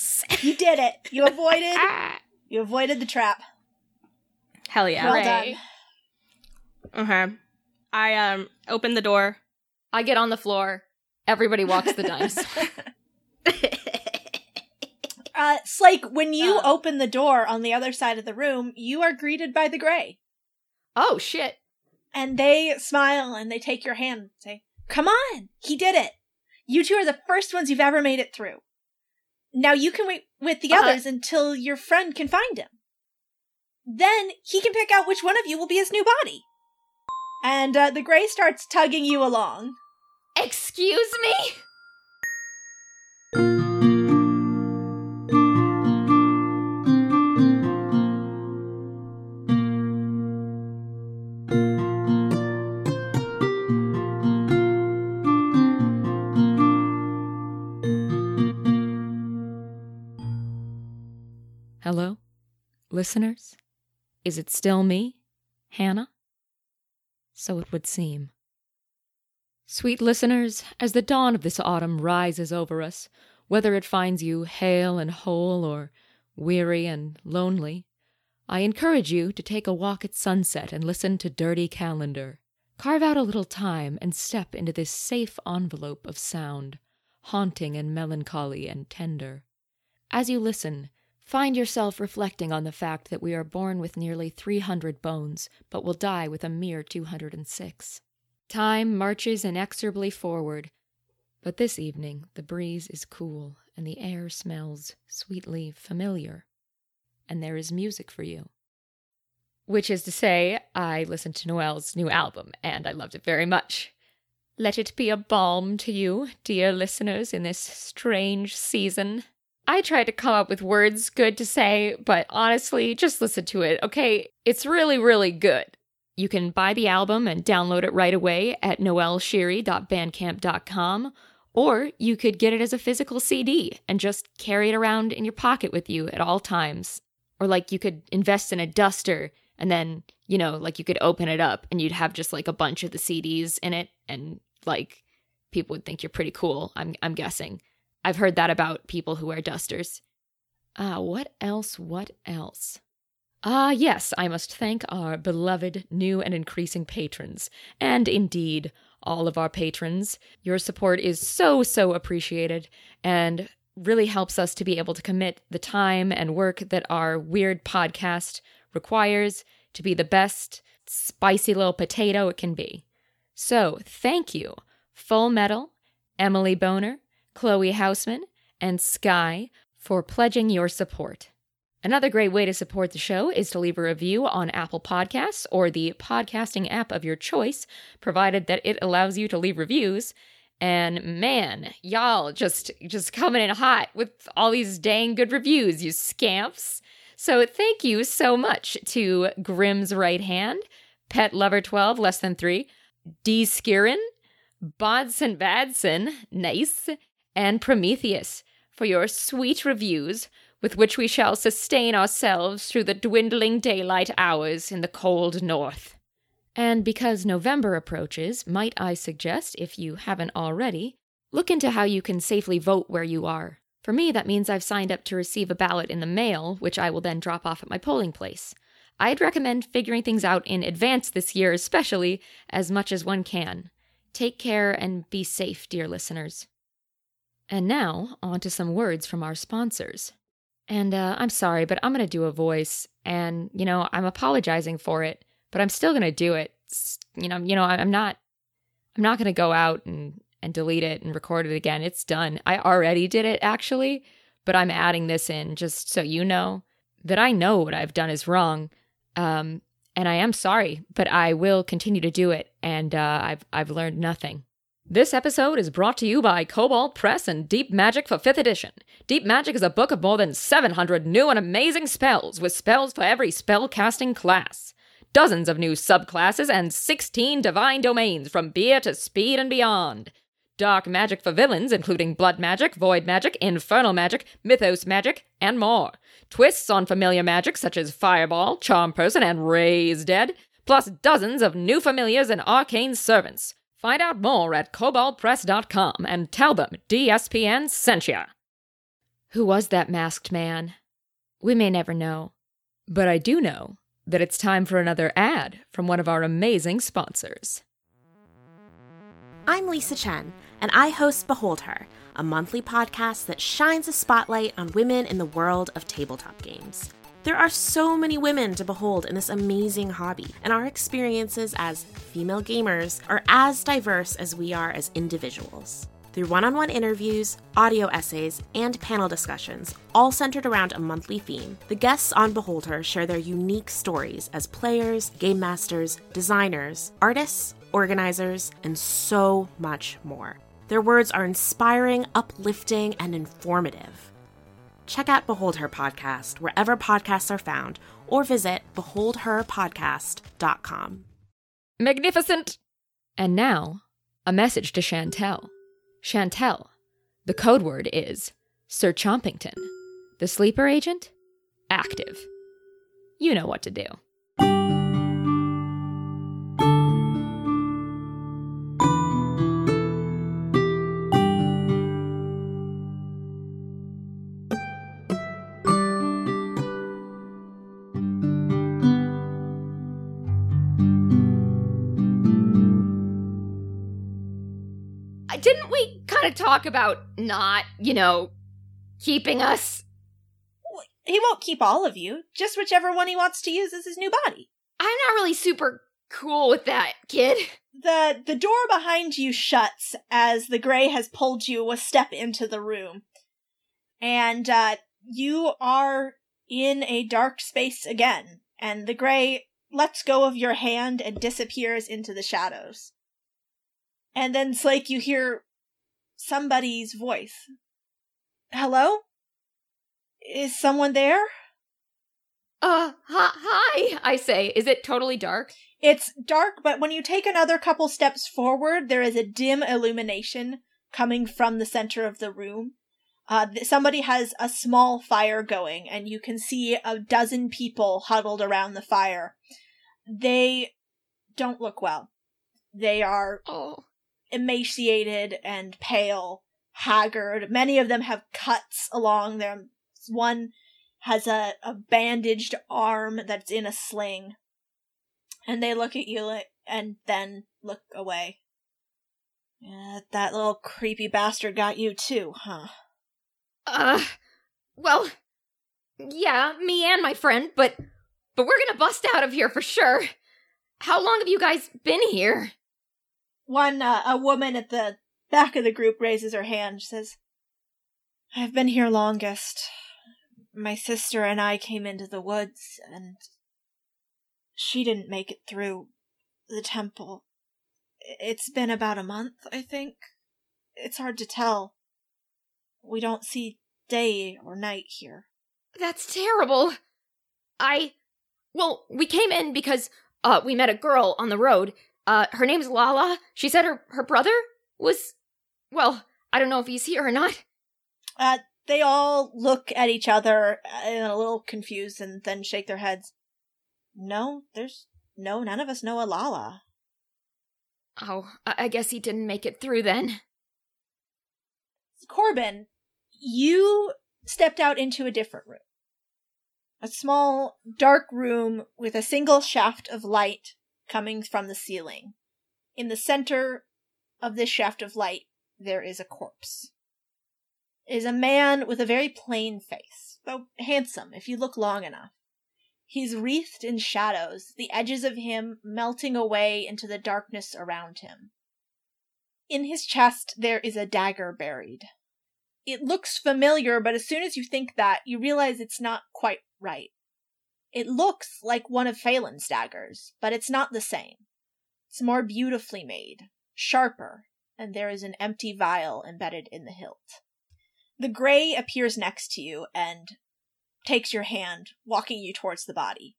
You did it. You avoided. Ah, You avoided the trap. Hell yeah. Well Hooray. done. Okay. I um open the door. I get on the floor. Everybody walks the dinosaur. Uh, Slake, when you Uh. open the door on the other side of the room, you are greeted by the Gray. oh shit! And they smile and they take your hand and say, Come on, he did it. You two are the first ones you've ever made it through. Now you can wait with the Uh-huh. others until your friend can find him. Then he can pick out which one of you will be his new body. And uh, the Gray starts tugging you along. Excuse me. Listeners? Is it still me, Hannah? So it would seem. Sweet listeners, as the dawn of this autumn rises over us, whether it finds you hale and whole or weary and lonely, I encourage you to take a walk at sunset and listen to Dirty Calendar. Carve out a little time and step into this safe envelope of sound, haunting and melancholy and tender. As you listen, find yourself reflecting on the fact that we are born with nearly 300 bones, but will die with a mere 206. Time marches inexorably forward, but this evening the breeze is cool and the air smells sweetly familiar, and there is music for you. Which is to say, I listened to Noel's new album and I loved it very much. Let it be a balm to you, dear listeners, in this strange season. I tried to come up with words good to say, but honestly, just listen to it, okay? It's really, really good. You can buy the album and download it right away at noelshiri.bandcamp.com, or you could get it as a physical CD and just carry it around in your pocket with you at all times. Or like you could invest in a duster and then, you know, like you could open it up and you'd have just like a bunch of the CDs in it and like people would think you're pretty cool, I'm I'm guessing. I've heard that about people who wear dusters. Ah, what else? What else? Ah, yes, I must thank our beloved new and increasing patrons, and indeed, all of our patrons. Your support is so, so appreciated and really helps us to be able to commit the time and work that our weird podcast requires to be the best spicy little potato it can be. So, thank you, Full Metal, Emily Boner, Chloe Hausman, and Sky for pledging your support. Another great way to support the show is to leave a review on Apple Podcasts or the podcasting app of your choice, provided that it allows you to leave reviews. And man, y'all just just coming in hot with all these dang good reviews, you scamps. So thank you so much to Grimm's Right Hand, Pet Lover 12, less than 3, D Skirin, Bodson Badson, nice, and Prometheus for your sweet reviews with which we shall sustain ourselves through the dwindling daylight hours in the cold north. And because November approaches, might I suggest, if you haven't already, look into how you can safely vote where you are. For me, that means I've signed up to receive a ballot in the mail, which I will then drop off at my polling place. I'd recommend figuring things out in advance this year, especially, as much as one can. Take care and be safe, dear listeners. And now, on to some words from our sponsors. And uh, I'm sorry, but I'm going to do a voice, and you know I'm apologizing for it, but I'm still going to do it. You know, you know I'm not, I'm not going to go out and and delete it and record it again. It's done. I already did it actually, but I'm adding this in just so you know that I know what I've done is wrong, um, and I am sorry, but I will continue to do it, and uh, I've I've learned nothing. This episode is brought to you by Kobold Press and Deep Magic for 5th edition. Deep Magic is a book of more than 700 new and amazing spells, with spells for every spell-casting class. Dozens of new subclasses and 16 divine domains from beer to speed and beyond. Dark magic for villains, including blood magic, void magic, infernal magic, mythos magic, and more. Twists on familiar magic such as Fireball, Charm Person, and Raise Dead, plus dozens of new familiars and arcane servants. Find out more at koboldpress.com and tell them DSPN sent ya. Who was that masked man? We may never know. But I do know that it's time for another ad from one of our amazing sponsors. I'm Lisa Chen, and I host Behold Her, a monthly podcast that shines a spotlight on women in the world of tabletop games. There are so many women to behold in this amazing hobby, and our experiences as female gamers are as diverse as we are as individuals. Through one on one interviews, audio essays, and panel discussions, all centered around a monthly theme, the guests on Behold Her share their unique stories as players, game masters, designers, artists, organizers, and so much more. Their words are inspiring, uplifting, and informative. Check out Behold Her Podcast wherever podcasts are found or visit beholdherpodcast.com. Magnificent! And now, a message to Chantel. Chantel, the code word is Sir Chompington. The sleeper agent? Active. You know what to do. Talk about not, you know, keeping us? He won't keep all of you, just whichever one he wants to use as his new body. I'm not really super cool with that, kid. The the door behind you shuts as the gray has pulled you a step into the room. And uh you are in a dark space again, and the gray lets go of your hand and disappears into the shadows. And then it's like you hear somebody's voice. Hello? Is someone there? Uh, hi, I say. Is it totally dark? It's dark, but when you take another couple steps forward, there is a dim illumination coming from the center of the room. Uh, th- somebody has a small fire going, and you can see a dozen people huddled around the fire. They don't look well. They are Oh. Emaciated and pale, haggard. Many of them have cuts along them. One has a, a bandaged arm that's in a sling. And they look at you and then look away. Yeah, that little creepy bastard got you too, huh? Uh, well, yeah, me and my friend, but but we're gonna bust out of here for sure. How long have you guys been here? One, uh, a woman at the back of the group raises her hand, says, I've been here longest. my sister and I came into the woods, and she didn't make it through the temple. It's been about a month, I think. It's hard to tell. We don't see day or night here. That's terrible. I. Well, we came in because uh, we met a girl on the road. Uh, her name's Lala. She said her, her brother was. Well, I don't know if he's here or not. Uh, they all look at each other and a little confused and then shake their heads. No, there's no, none of us know a Lala. Oh, I, I guess he didn't make it through then. Corbin, you stepped out into a different room. A small, dark room with a single shaft of light coming from the ceiling. In the center of this shaft of light, there is a corpse. It is a man with a very plain face, though handsome if you look long enough. He's wreathed in shadows, the edges of him melting away into the darkness around him. In his chest, there is a dagger buried. It looks familiar, but as soon as you think that, you realize it's not quite right. It looks like one of Phelan's daggers, but it's not the same. It's more beautifully made, sharper, and there is an empty vial embedded in the hilt. The gray appears next to you and takes your hand, walking you towards the body.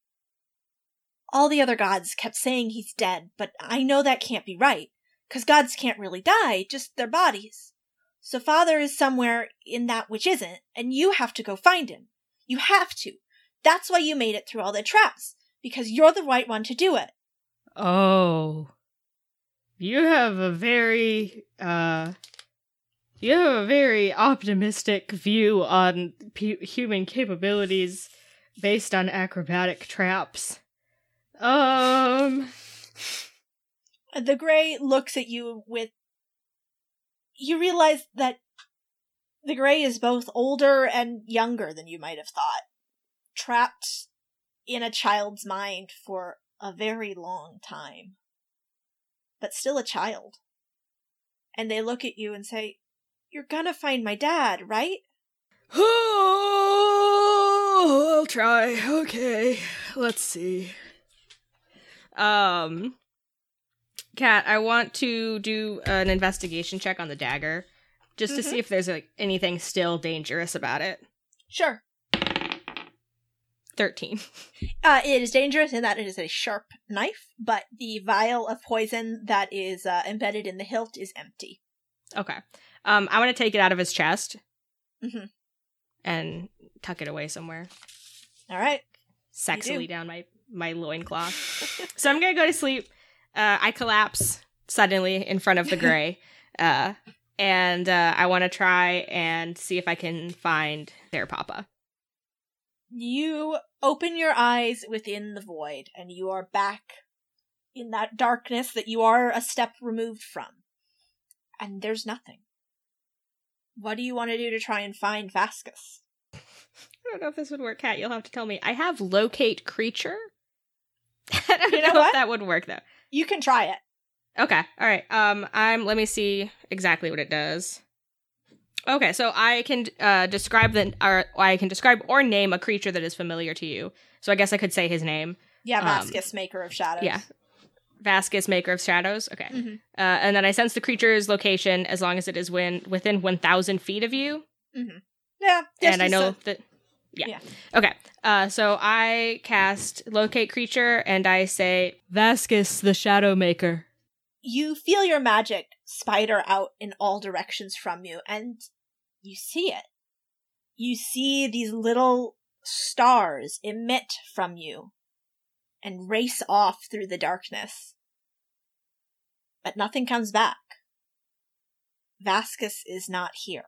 All the other gods kept saying he's dead, but I know that can't be right, because gods can't really die, just their bodies. So father is somewhere in that which isn't, and you have to go find him. You have to. That's why you made it through all the traps, because you're the right one to do it. Oh. You have a very, uh, you have a very optimistic view on pu- human capabilities based on acrobatic traps. Um, The gray looks at you with. You realize that the gray is both older and younger than you might have thought. Trapped in a child's mind for a very long time. But still a child. And they look at you and say, You're gonna find my dad, right? Oh, I'll try. Okay, let's see. Um, Kat, I want to do an investigation check on the dagger, just to Mhm. see if there's like anything still dangerous about it. Sure. Thirteen. Uh, it is dangerous in that it is a sharp knife, but the vial of poison that is uh, embedded in the hilt is empty. Okay. Um, I want to take it out of his chest Mhm. and tuck it away somewhere, All right. sexily do. down my my loincloth. so I'm gonna go to sleep. Uh, I collapse suddenly in front of the gray, uh, and uh, I want to try and see if I can find their papa. You open your eyes within the void, and you are back in that darkness that you are a step removed from. And there's nothing. What do you want to do to try and find Vascus? I don't know if this would work, Kat. You'll have to tell me. I have locate creature. I don't You know know what? if that would work though. You can try it. Okay. All right. Um I'm let me see exactly what it does. Okay, so I can uh describe the or I can describe or name a creature that is familiar to you. So I guess I could say his name. Yeah, Um, Vascus, maker of shadows. Yeah. Vascus, maker of shadows. Okay. Mhm. Uh, and then I sense the creature's location as long as it is when within 1,000 feet of you. Yeah. and I know a- that. Yeah. Yeah. Okay. Uh, so I cast locate creature and I say Vascus, the shadow maker. You feel your magic spider out in all directions from you, and you see it. You see these little stars emit from you and race off through the darkness. But nothing comes back. Vascus is not here.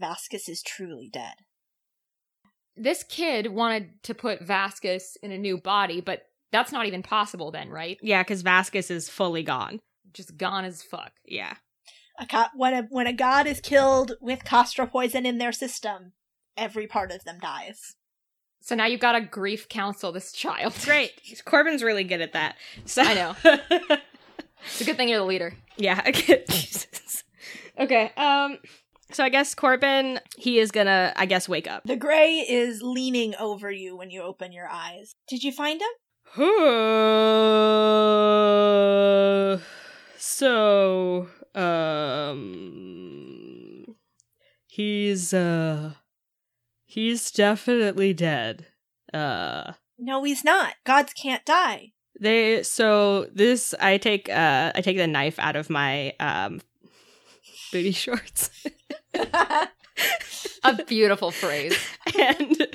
Vascus is truly dead. This kid wanted to put Vascus in a new body, but that's not even possible then, right? Yeah, because Vascus is fully gone. Just gone as fuck. Yeah. A co- when a when a god is killed with Castra poison in their system, every part of them dies. So now you've got to grief counsel this child. Great. Corbin's really good at that. So I know. It's a good thing you're the leader. yeah. Okay. Jesus. Okay. Um. So I guess Corbin, he is gonna, I guess, wake up. The gray is leaning over you when you open your eyes. Did you find him? so, um, he's, uh, he's definitely dead. Uh, No, he's not. Gods can't die. they, so this, I take, uh, I take the knife out of my, um, booty shorts. A beautiful phrase. and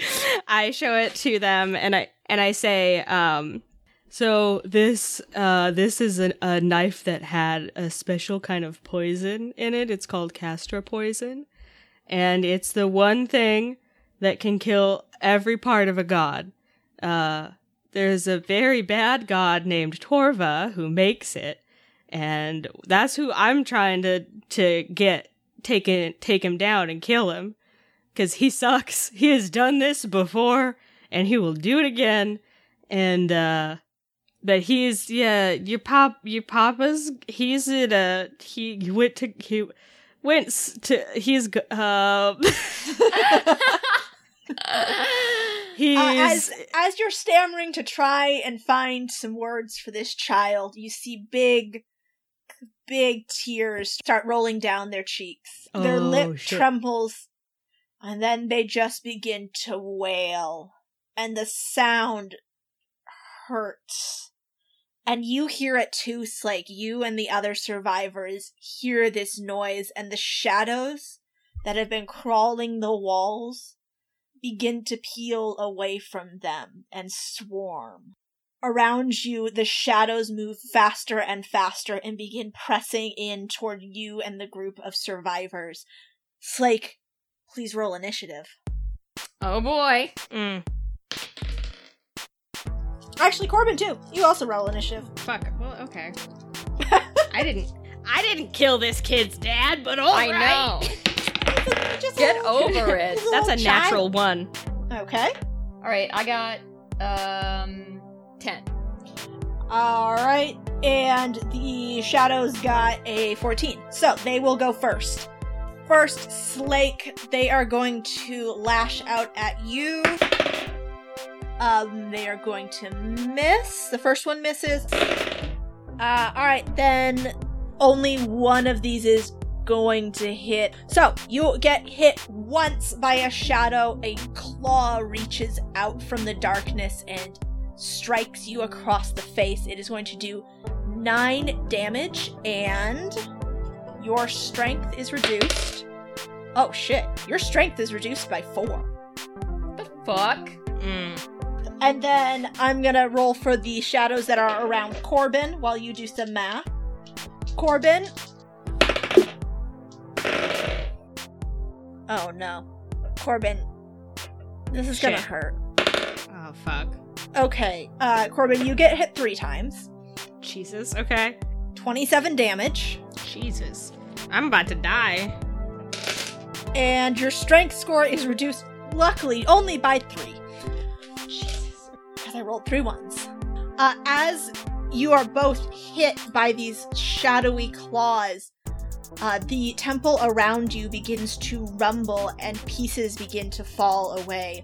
I show it to them and I and I say, um, so this uh, this is an, a knife that had a special kind of poison in it. It's called castor poison, and it's the one thing that can kill every part of a god. Uh, there's a very bad god named Torva who makes it, and that's who I'm trying to to get take it, take him down and kill him because he sucks. He has done this before, and he will do it again. And uh, but he's yeah, your pop, your papa's. He's at a he went to he went to he's uh he's Uh, as as you're stammering to try and find some words for this child, you see big, big tears start rolling down their cheeks. Their Oh, lip shit. trembles, and then they just begin to wail, and the sound hurts. And you hear it too, Slake. You and the other survivors hear this noise, and the shadows that have been crawling the walls begin to peel away from them and swarm. Around you, the shadows move faster and faster and begin pressing in toward you and the group of survivors. Slake, please roll initiative. Oh boy. Mm, Actually, Corbin too. You also roll initiative. fuck. Well, okay. I didn't. I didn't kill this kid's dad, but all I right. know. Just Get little- over it. That's a child. natural one. Okay. All right, I got um 10. All right, and the shadows got a 14. So they will go first. First, Slake, they are going to lash out at you. Um, they are going to miss. The first one misses. Uh, all right, then only one of these is going to hit. So you get hit once by a shadow. A claw reaches out from the darkness and strikes you across the face. It is going to do nine damage, and your strength is reduced. Oh shit, your strength is reduced by four. The fuck? Mm. And then I'm gonna roll for the shadows that are around Corbin while you do some math. Corbin. Oh no. Corbin. This is gonna hurt. Oh fuck. Okay, uh, Corbin, you get hit three times. Jesus. Okay. 27 damage. Jesus. I'm about to die. and your strength score is reduced, luckily, only by three. Jesus. Because I rolled three ones. Uh, as you are both hit by these shadowy claws, uh, the temple around you begins to rumble and pieces begin to fall away.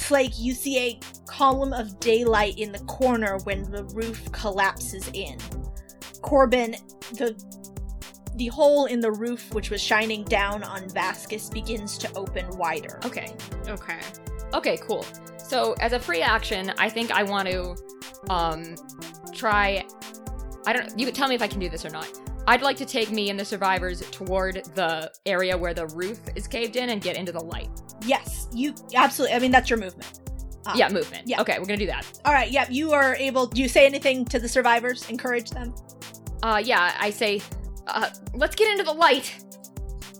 Slake, you see a column of daylight in the corner when the roof collapses in. Corbin, the the hole in the roof which was shining down on Vascus begins to open wider. Okay. Okay. Okay, cool. So as a free action, I think I want to um try I don't you can tell me if I can do this or not. I'd like to take me and the survivors toward the area where the roof is caved in and get into the light. Yes, you absolutely. I mean, that's your movement. Um, yeah, movement. yeah. Okay, we're gonna do that. All right. Yeah, you are able. Do you say anything to the survivors? Encourage them, Uh, yeah, I say, uh, let's get into the light.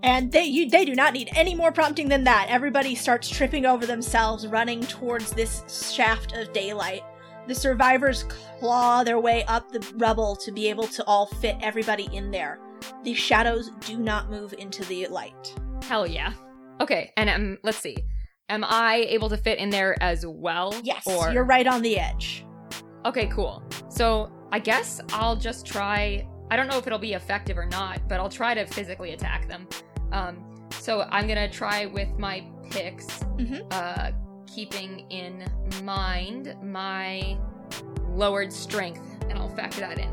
and they you they do not need any more prompting than that. Everybody starts tripping over themselves, running towards this shaft of daylight. The survivors claw their way up the rubble to be able to all fit everybody in there. The shadows do not move into the light. Hell yeah. Okay, and um, let's see. Am I able to fit in there as well? Yes, Or you're right on the edge. Okay, cool. So I guess I'll just try. I don't know if it'll be effective or not, but I'll try to physically attack them. Um, So I'm gonna try with my picks, Mhm. uh, keeping in mind my lowered strength, and I'll factor that in.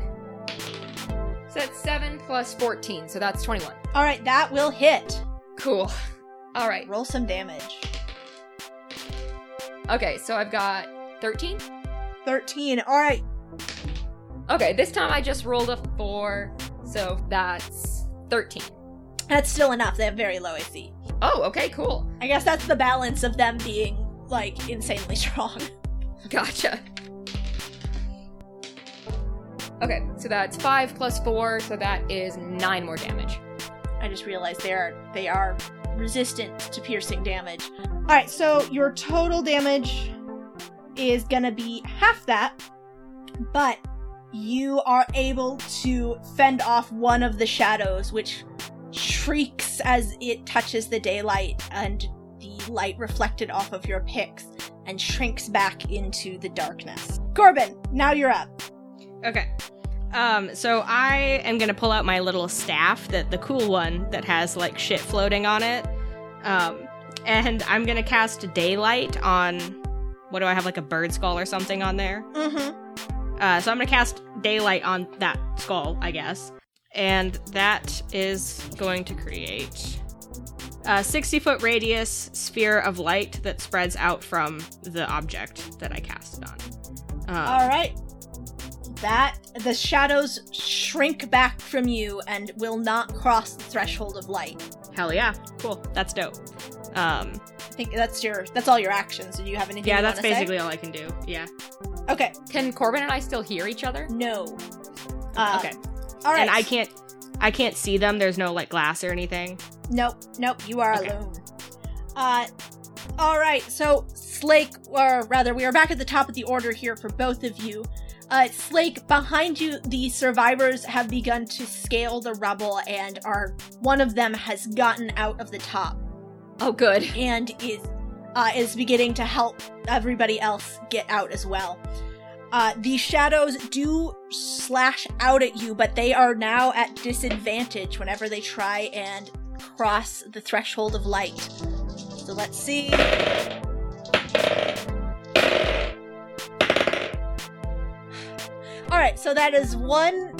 So that's seven plus fourteen, so that's twenty-one. All right, that will hit. Cool. All right. Roll some damage. Okay, so I've got thirteen. 13. All right. Okay, this time I just rolled a four, so that's thirteen. That's still enough. They have very low AC. Oh, okay, cool. I guess that's the balance of them being like insanely strong. Gotcha. Okay, so that's five plus four, so that is nine more damage. I just realized they are they are resistant to piercing damage. All right, so your total damage is gonna be half that, but you are able to fend off one of the shadows, which shrieks as it touches the daylight and the light reflected off of your picks and shrinks back into the darkness. Corbin, now you're up. Okay. Um, so I am gonna pull out my little staff, that the cool one that has like shit floating on it. Um, and I'm gonna cast daylight on what do I have like a bird skull or something on there? Mm-hmm. Uh, so I'm gonna cast daylight on that skull, I guess. And that is going to create a 60 foot radius sphere of light that spreads out from the object that I cast it on. Um, All right. That the shadows shrink back from you and will not cross the threshold of light. Hell yeah. Cool. That's dope. Um, I think that's your that's all your actions. Do you have anything? yeah, that's wanna say? basically all I can do. Yeah. Okay. Can Corbin and I still hear each other? No. Uh, okay. All right. And I can't I can't see them. There's no like glass or anything. Nope. Nope. You are Okay. alone. Uh. All right. So Slake, or rather, we are back at the top of the order here for both of you. Uh, Slake, behind you, the survivors have begun to scale the rubble, and are one of them has gotten out of the top. Oh, good. and is uh, is beginning to help everybody else get out as well. Uh, the shadows do slash out at you, but they are now at disadvantage whenever they try and cross the threshold of light. So let's see. All right, so that is one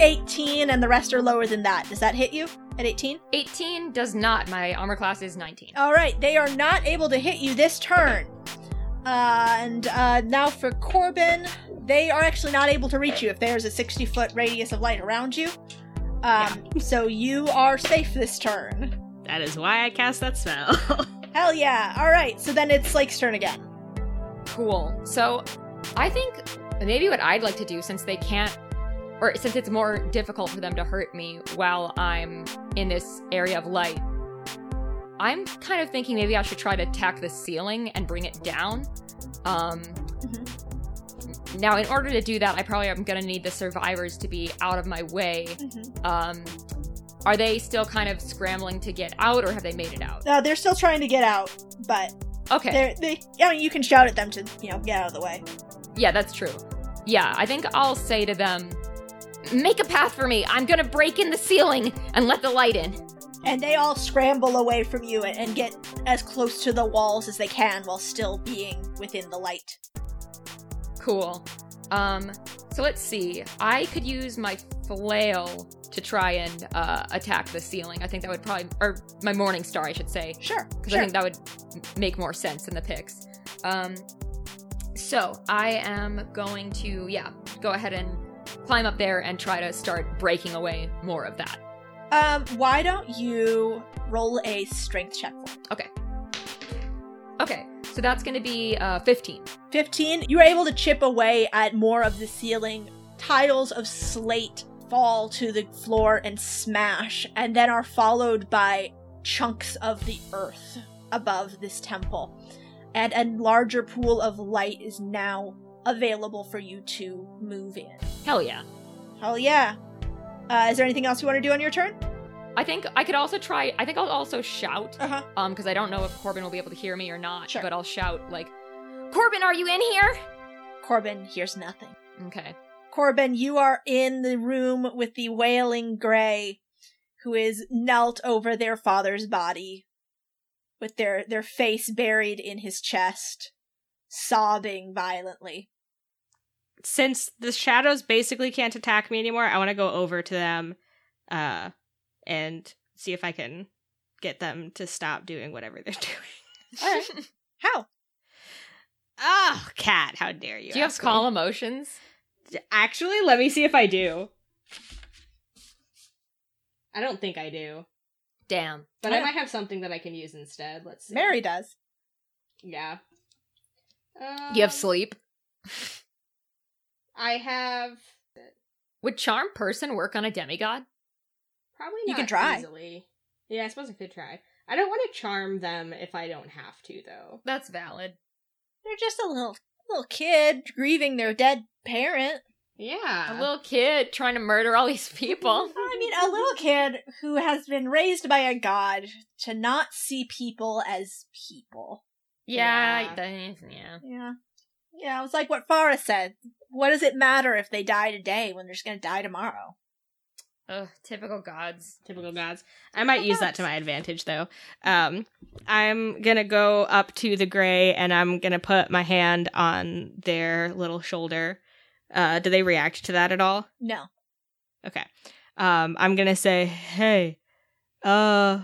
18, and the rest are lower than that. Does that hit you at 18? 18 does not. My armor class is 19. All right, they are not able to hit you this turn. Uh, and uh, now for Corbin, they are actually not able to reach you if there's a 60 foot radius of light around you. Um, so you are safe this turn. That is why I cast that spell. Hell yeah. All right, so then it's Slake's turn again. Cool. So, I think maybe what I'd like to do, since they can't, or since it's more difficult for them to hurt me while I'm in this area of light, I'm kind of thinking maybe I should try to attack the ceiling and bring it down. Um, now, in order to do that, I probably am going to need the survivors to be out of my way. Um, are they still kind of scrambling to get out, or have they made it out? Uh, they're still trying to get out, but Okay. they're, they, I mean, you can shout at them to, you know, get out of the way. Yeah, that's true. Yeah, I think I'll say to them, make a path for me. I'm gonna break in the ceiling and let the light in. And they all scramble away from you and, and get as close to the walls as they can while still being within the light. Cool. Um, so let's see. I could use my flail to try and uh, attack the ceiling. I think that would probably, or my morning star, I should say, Sure. because sure. I think that would make more sense than the picks. Um, so I am going to, yeah, go ahead and climb up there and try to start breaking away more of that. Um, why don't you roll a strength check? Okay. Okay, so that's going to be uh, 15. 15, you are able to chip away at more of the ceiling. Tiles of slate fall to the floor and smash, and then are followed by chunks of the earth above this temple. And a larger pool of light is now available for you to move in. Hell yeah. Hell yeah. Uh, is there anything else you want to do on your turn? I think I could also try. I think I'll also shout, Uh huh. um, because I don't know if Corbin will be able to hear me or not. Sure. But I'll shout like, "Corbin, are you in here?" Corbin hears nothing. Okay. Corbin, you are in the room with the wailing gray, who is knelt over their father's body with their their face buried in his chest, sobbing violently. Since the shadows basically can't attack me anymore, I want to go over to them uh and see if I can get them to stop doing whatever they're doing. All right. How? Oh, Kat, how dare you? Do you have ask me. calm emotions? Actually, let me see if I do. I don't think I do. Damn. But I I might have something that I can use instead. Let's see. Mary does. Yeah. Um, you have sleep? I have Would charm person work on a demigod? probably You not can try. easily. Yeah, I suppose I could try. I don't want to charm them if I don't have to, though. That's valid. They're just a little little kid grieving their dead parent. Yeah. A little kid trying to murder all these people. I mean, a little kid who has been raised by a god to not see people as people. Yeah, Yeah. that- yeah. Yeah. Yeah, it was like what Farah said. What does it matter if they die today when they're just gonna die tomorrow? Ugh, typical gods. Typical gods. I might use that to my advantage, though. Um, I'm gonna go up to the gray and I'm gonna put my hand on their little shoulder. Uh, do they react to that at all? No. Okay. Um, I'm gonna say, hey, uh,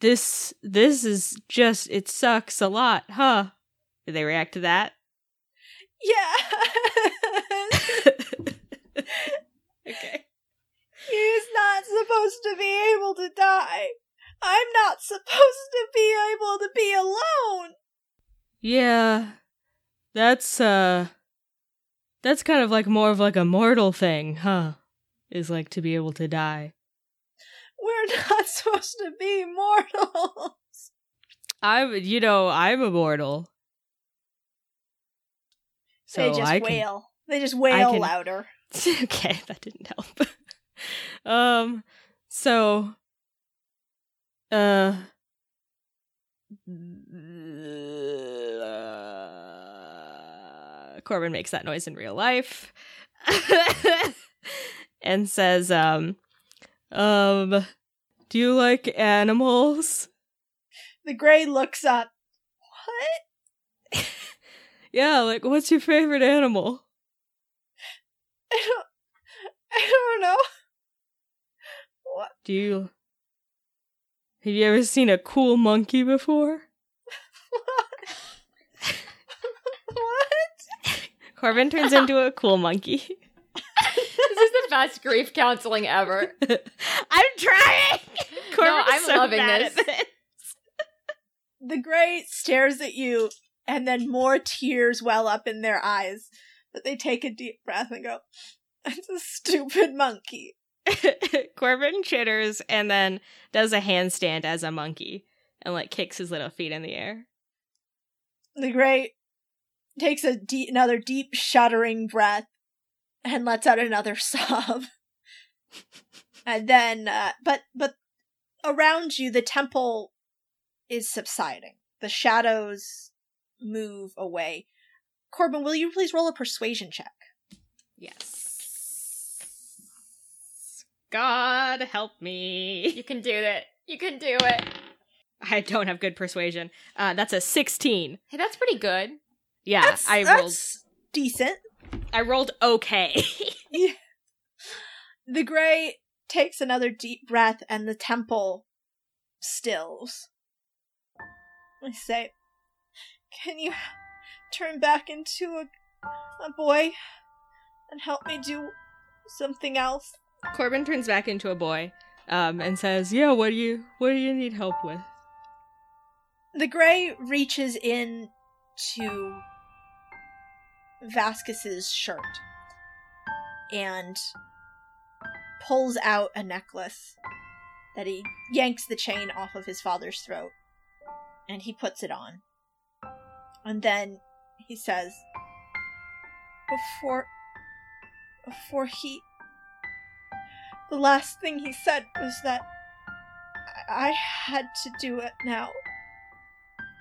this this is just it sucks a lot, huh? Do they react to that? Yeah. okay. He's not supposed to be able to die. I'm not supposed to be able to be alone. Yeah, that's uh, that's kind of like more of like a mortal thing, huh? Is like to be able to die. We're not supposed to be mortals. I'm, you know, I'm immortal. So they just I can wail. They just wail can- louder. okay, that didn't help. um, so, uh, Corbin makes that noise in real life and says, um, um, do you like animals? The gray looks up. What? Yeah, like, what's your favorite animal? I don't. I don't know. What? Do you have you ever seen a cool monkey before? what? Corbin turns into a cool monkey. This is the best grief counseling ever. I'm trying. Corbin's I'm so loving bad this. at this. The gray stares at you, and then more tears well up in their eyes. But they take a deep breath and go, "It's a stupid monkey." Corbin chitters and then does a handstand as a monkey and like kicks his little feet in the air. The gray takes a deep, another deep, shuddering breath and lets out another sob. and then, uh, but but around you, the temple is subsiding. The shadows move away. Corbin, will you please roll a persuasion check? Yes. God help me. You can do it. You can do it. I don't have good persuasion. Uh, that's a 16. Hey, that's pretty good. Yeah, that's, I that's rolled decent. I rolled okay. The gray takes another deep breath and the temple stills. I say, Can you turn back into a, a boy and help me do something else? Corbin turns back into a boy um, and says, "Yeah, what do you what do you need help with?" The gray reaches in to Vascus's shirt and pulls out a necklace that he yanks the chain off of his father's throat and he puts it on. And then he says, Before. Before he. The last thing he said was that I I had to do it now.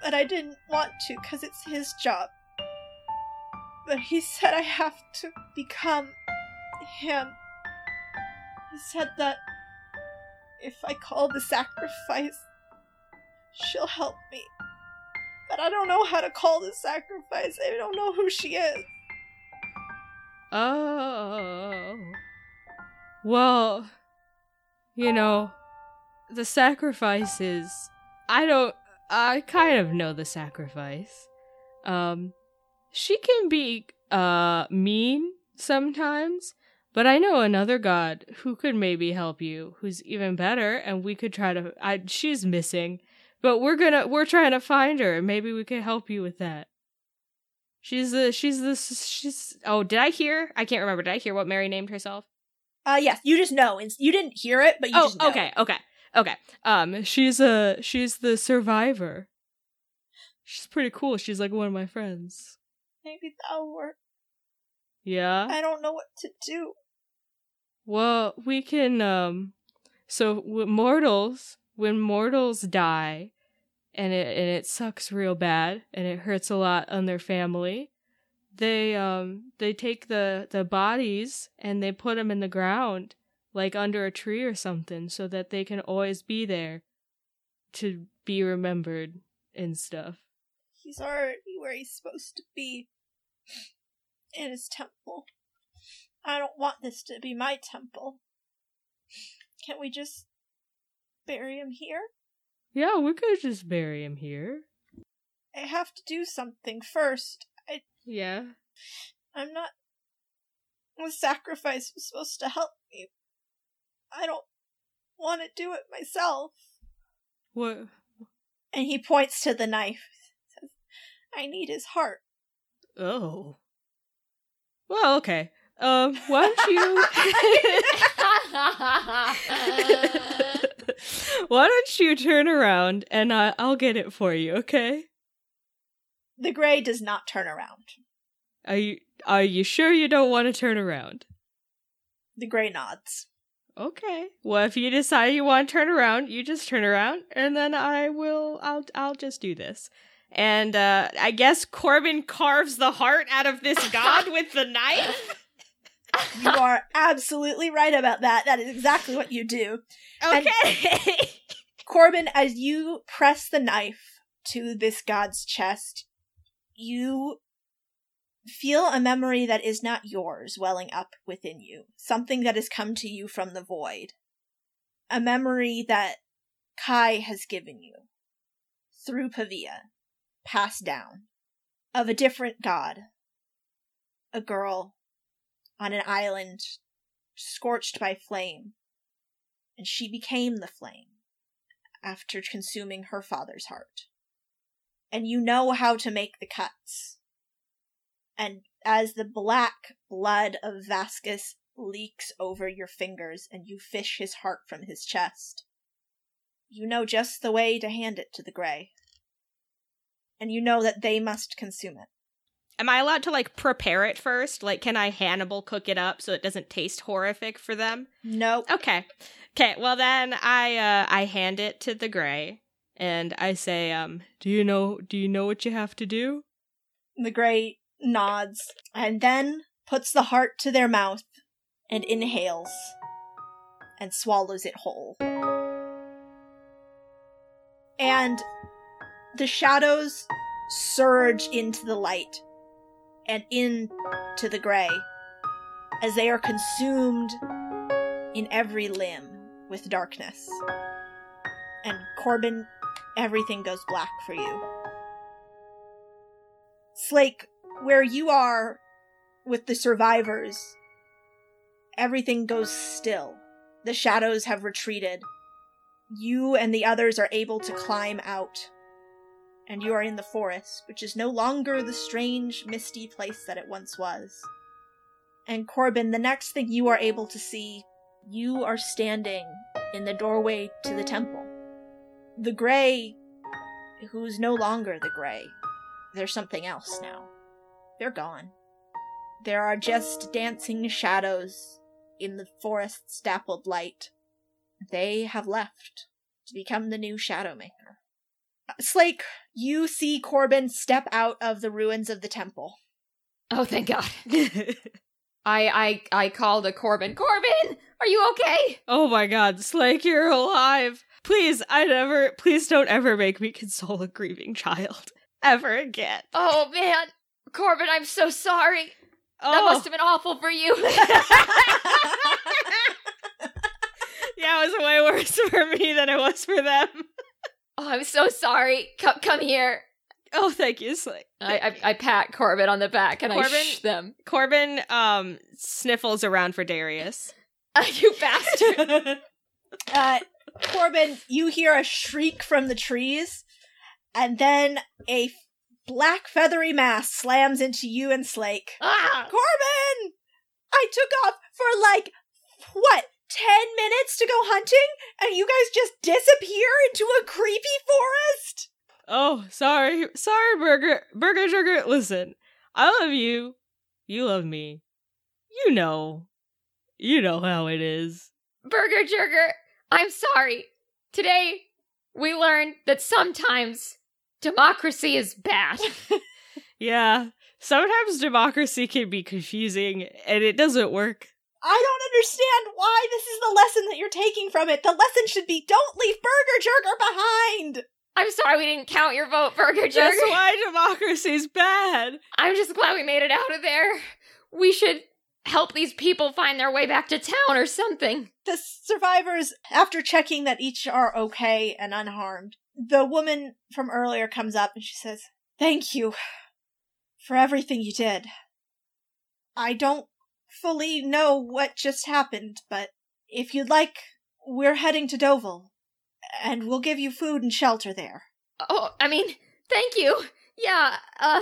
But I didn't want to because it's his job. But he said I have to become him. He said that if I call the sacrifice, she'll help me. But I don't know how to call the sacrifice. I don't know who she is. Oh. Well, you know, the sacrifices. I don't. I kind of know the sacrifice. Um, she can be uh mean sometimes, but I know another god who could maybe help you, who's even better, and we could try to. I she's missing, but we're gonna we're trying to find her, and maybe we could help you with that. She's the she's the she's. Oh, did I hear? I can't remember. Did I hear what Mary named herself? Uh, yes, you just know. You didn't hear it, but you oh, just know. okay, okay, okay. Um, she's a she's the survivor. She's pretty cool. She's like one of my friends. Maybe that'll work. Yeah. I don't know what to do. Well, we can um so mortals, when mortals die and it and it sucks real bad and it hurts a lot on their family, they um they take the the bodies and they put them in the ground like under a tree or something so that they can always be there to be remembered and stuff. He's already where he's supposed to be. In his temple. I don't want this to be my temple. Can't we just bury him here? Yeah, we could just bury him here. I have to do something first. I Yeah. I'm not the sacrifice was supposed to help me. I don't want to do it myself. What And he points to the knife. Says, I need his heart. Oh. Well, okay. Um, why don't you Why don't you turn around and uh, I'll get it for you, okay? The gray does not turn around. Are you are you sure you don't want to turn around? The gray nods. Okay. Well, if you decide you want to turn around, you just turn around and then I will I'll I'll just do this. And uh I guess Corbin carves the heart out of this god with the knife. You are absolutely right about that. That is exactly what you do. Okay. Corbin, as you press the knife to this god's chest, you feel a memory that is not yours welling up within you. Something that has come to you from the void. A memory that Kai has given you through Pavia, passed down, of a different god. A girl on an island scorched by flame, and she became the flame after consuming her father's heart. And you know how to make the cuts. And as the black blood of Vascus leaks over your fingers and you fish his heart from his chest, you know just the way to hand it to the Grey. And you know that they must consume it. Am I allowed to like prepare it first? Like can I Hannibal cook it up so it doesn't taste horrific for them? Nope. Okay. Okay, well then I uh I hand it to the gray and I say um do you know do you know what you have to do? The Grey nods and then puts the heart to their mouth and inhales and swallows it whole. And the shadows surge into the light and into the gray as they are consumed in every limb with darkness. And Corbin, everything goes black for you. Slake, where you are with the survivors, everything goes still. The shadows have retreated. You and the others are able to climb out. And you are in the forest, which is no longer the strange, misty place that it once was. And Corbin, the next thing you are able to see, you are standing in the doorway to the temple. The Grey, who's no longer the Grey, there's something else now. They're gone. There are just dancing shadows in the forest's dappled light. They have left to become the new Shadowmaker. Slake, you see Corbin step out of the ruins of the temple. Oh, thank God. I I I called a Corbin. Corbin, are you okay? Oh my god, Slake, you're alive. Please, I never, please don't ever make me console a grieving child. Ever again. Oh man, Corbin, I'm so sorry. Oh. That must have been awful for you. yeah, it was way worse for me than it was for them. oh, I'm so sorry. Come come here. Oh, thank you, Slake. I, I I pat Corbin on the back and Corbin? I shh them. Corbin um sniffles around for Darius. you bastard. uh, Corbin, you hear a shriek from the trees, and then a black feathery mass slams into you and Slake. ah! Corbin! I took off for like, what, 10 minutes to go hunting? And you guys just disappear into a creepy forest? Oh, sorry. Sorry, Burger. Burger Sugar, listen. I love you. You love me. You know. You know how it is. Burger Jerker, I'm sorry. Today, we learned that sometimes democracy is bad. Yeah. Sometimes democracy can be confusing and it doesn't work. I don't understand why this is the lesson that you're taking from it. The lesson should be don't leave Burger Jerker behind! I'm sorry we didn't count your vote, Burger That's Jerker. why democracy's bad. I'm just glad we made it out of there. We should help these people find their way back to town or something. The survivors, after checking that each are okay and unharmed, the woman from earlier comes up and she says, Thank you for everything you did. I don't fully know what just happened, but if you'd like, we're heading to Deauville, and we'll give you food and shelter there. Oh, I mean, thank you. Yeah, uh,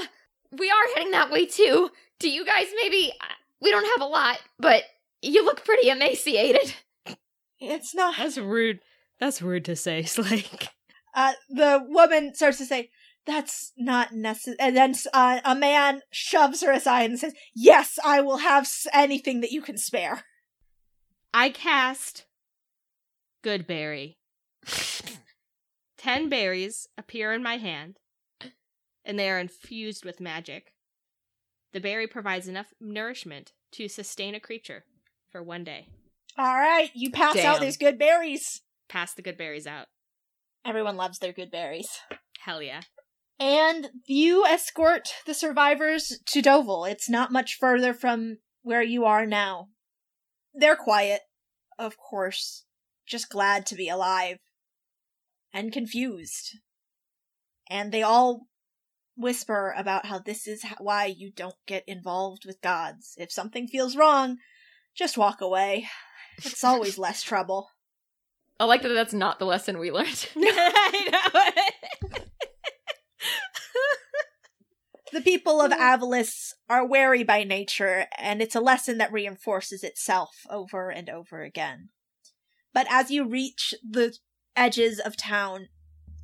we are heading that way too. Do you guys maybe. uh, We don't have a lot, but you look pretty emaciated. It's not. That's rude. That's rude to say, Slake. Uh, the woman starts to say, "That's not necessary," and then uh, a man shoves her aside and says, "Yes, I will have s- anything that you can spare." I cast Goodberry. Ten berries appear in my hand, and they are infused with magic. The berry provides enough nourishment to sustain a creature for one day. All right, you pass out these good berries. Pass the good berries out. Everyone loves their good berries. Hell yeah. And you escort the survivors to Deauville. It's not much further from where you are now. They're quiet, of course, just glad to be alive. And confused. And they all whisper about how this is why you don't get involved with gods. If something feels wrong, just walk away. It's always less trouble. I like that that's not the lesson we learned. I know. The people of Avalis are wary by nature, and it's a lesson that reinforces itself over and over again. But as you reach the edges of town,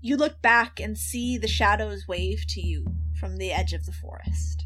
you look back and see the shadows wave to you from the edge of the forest.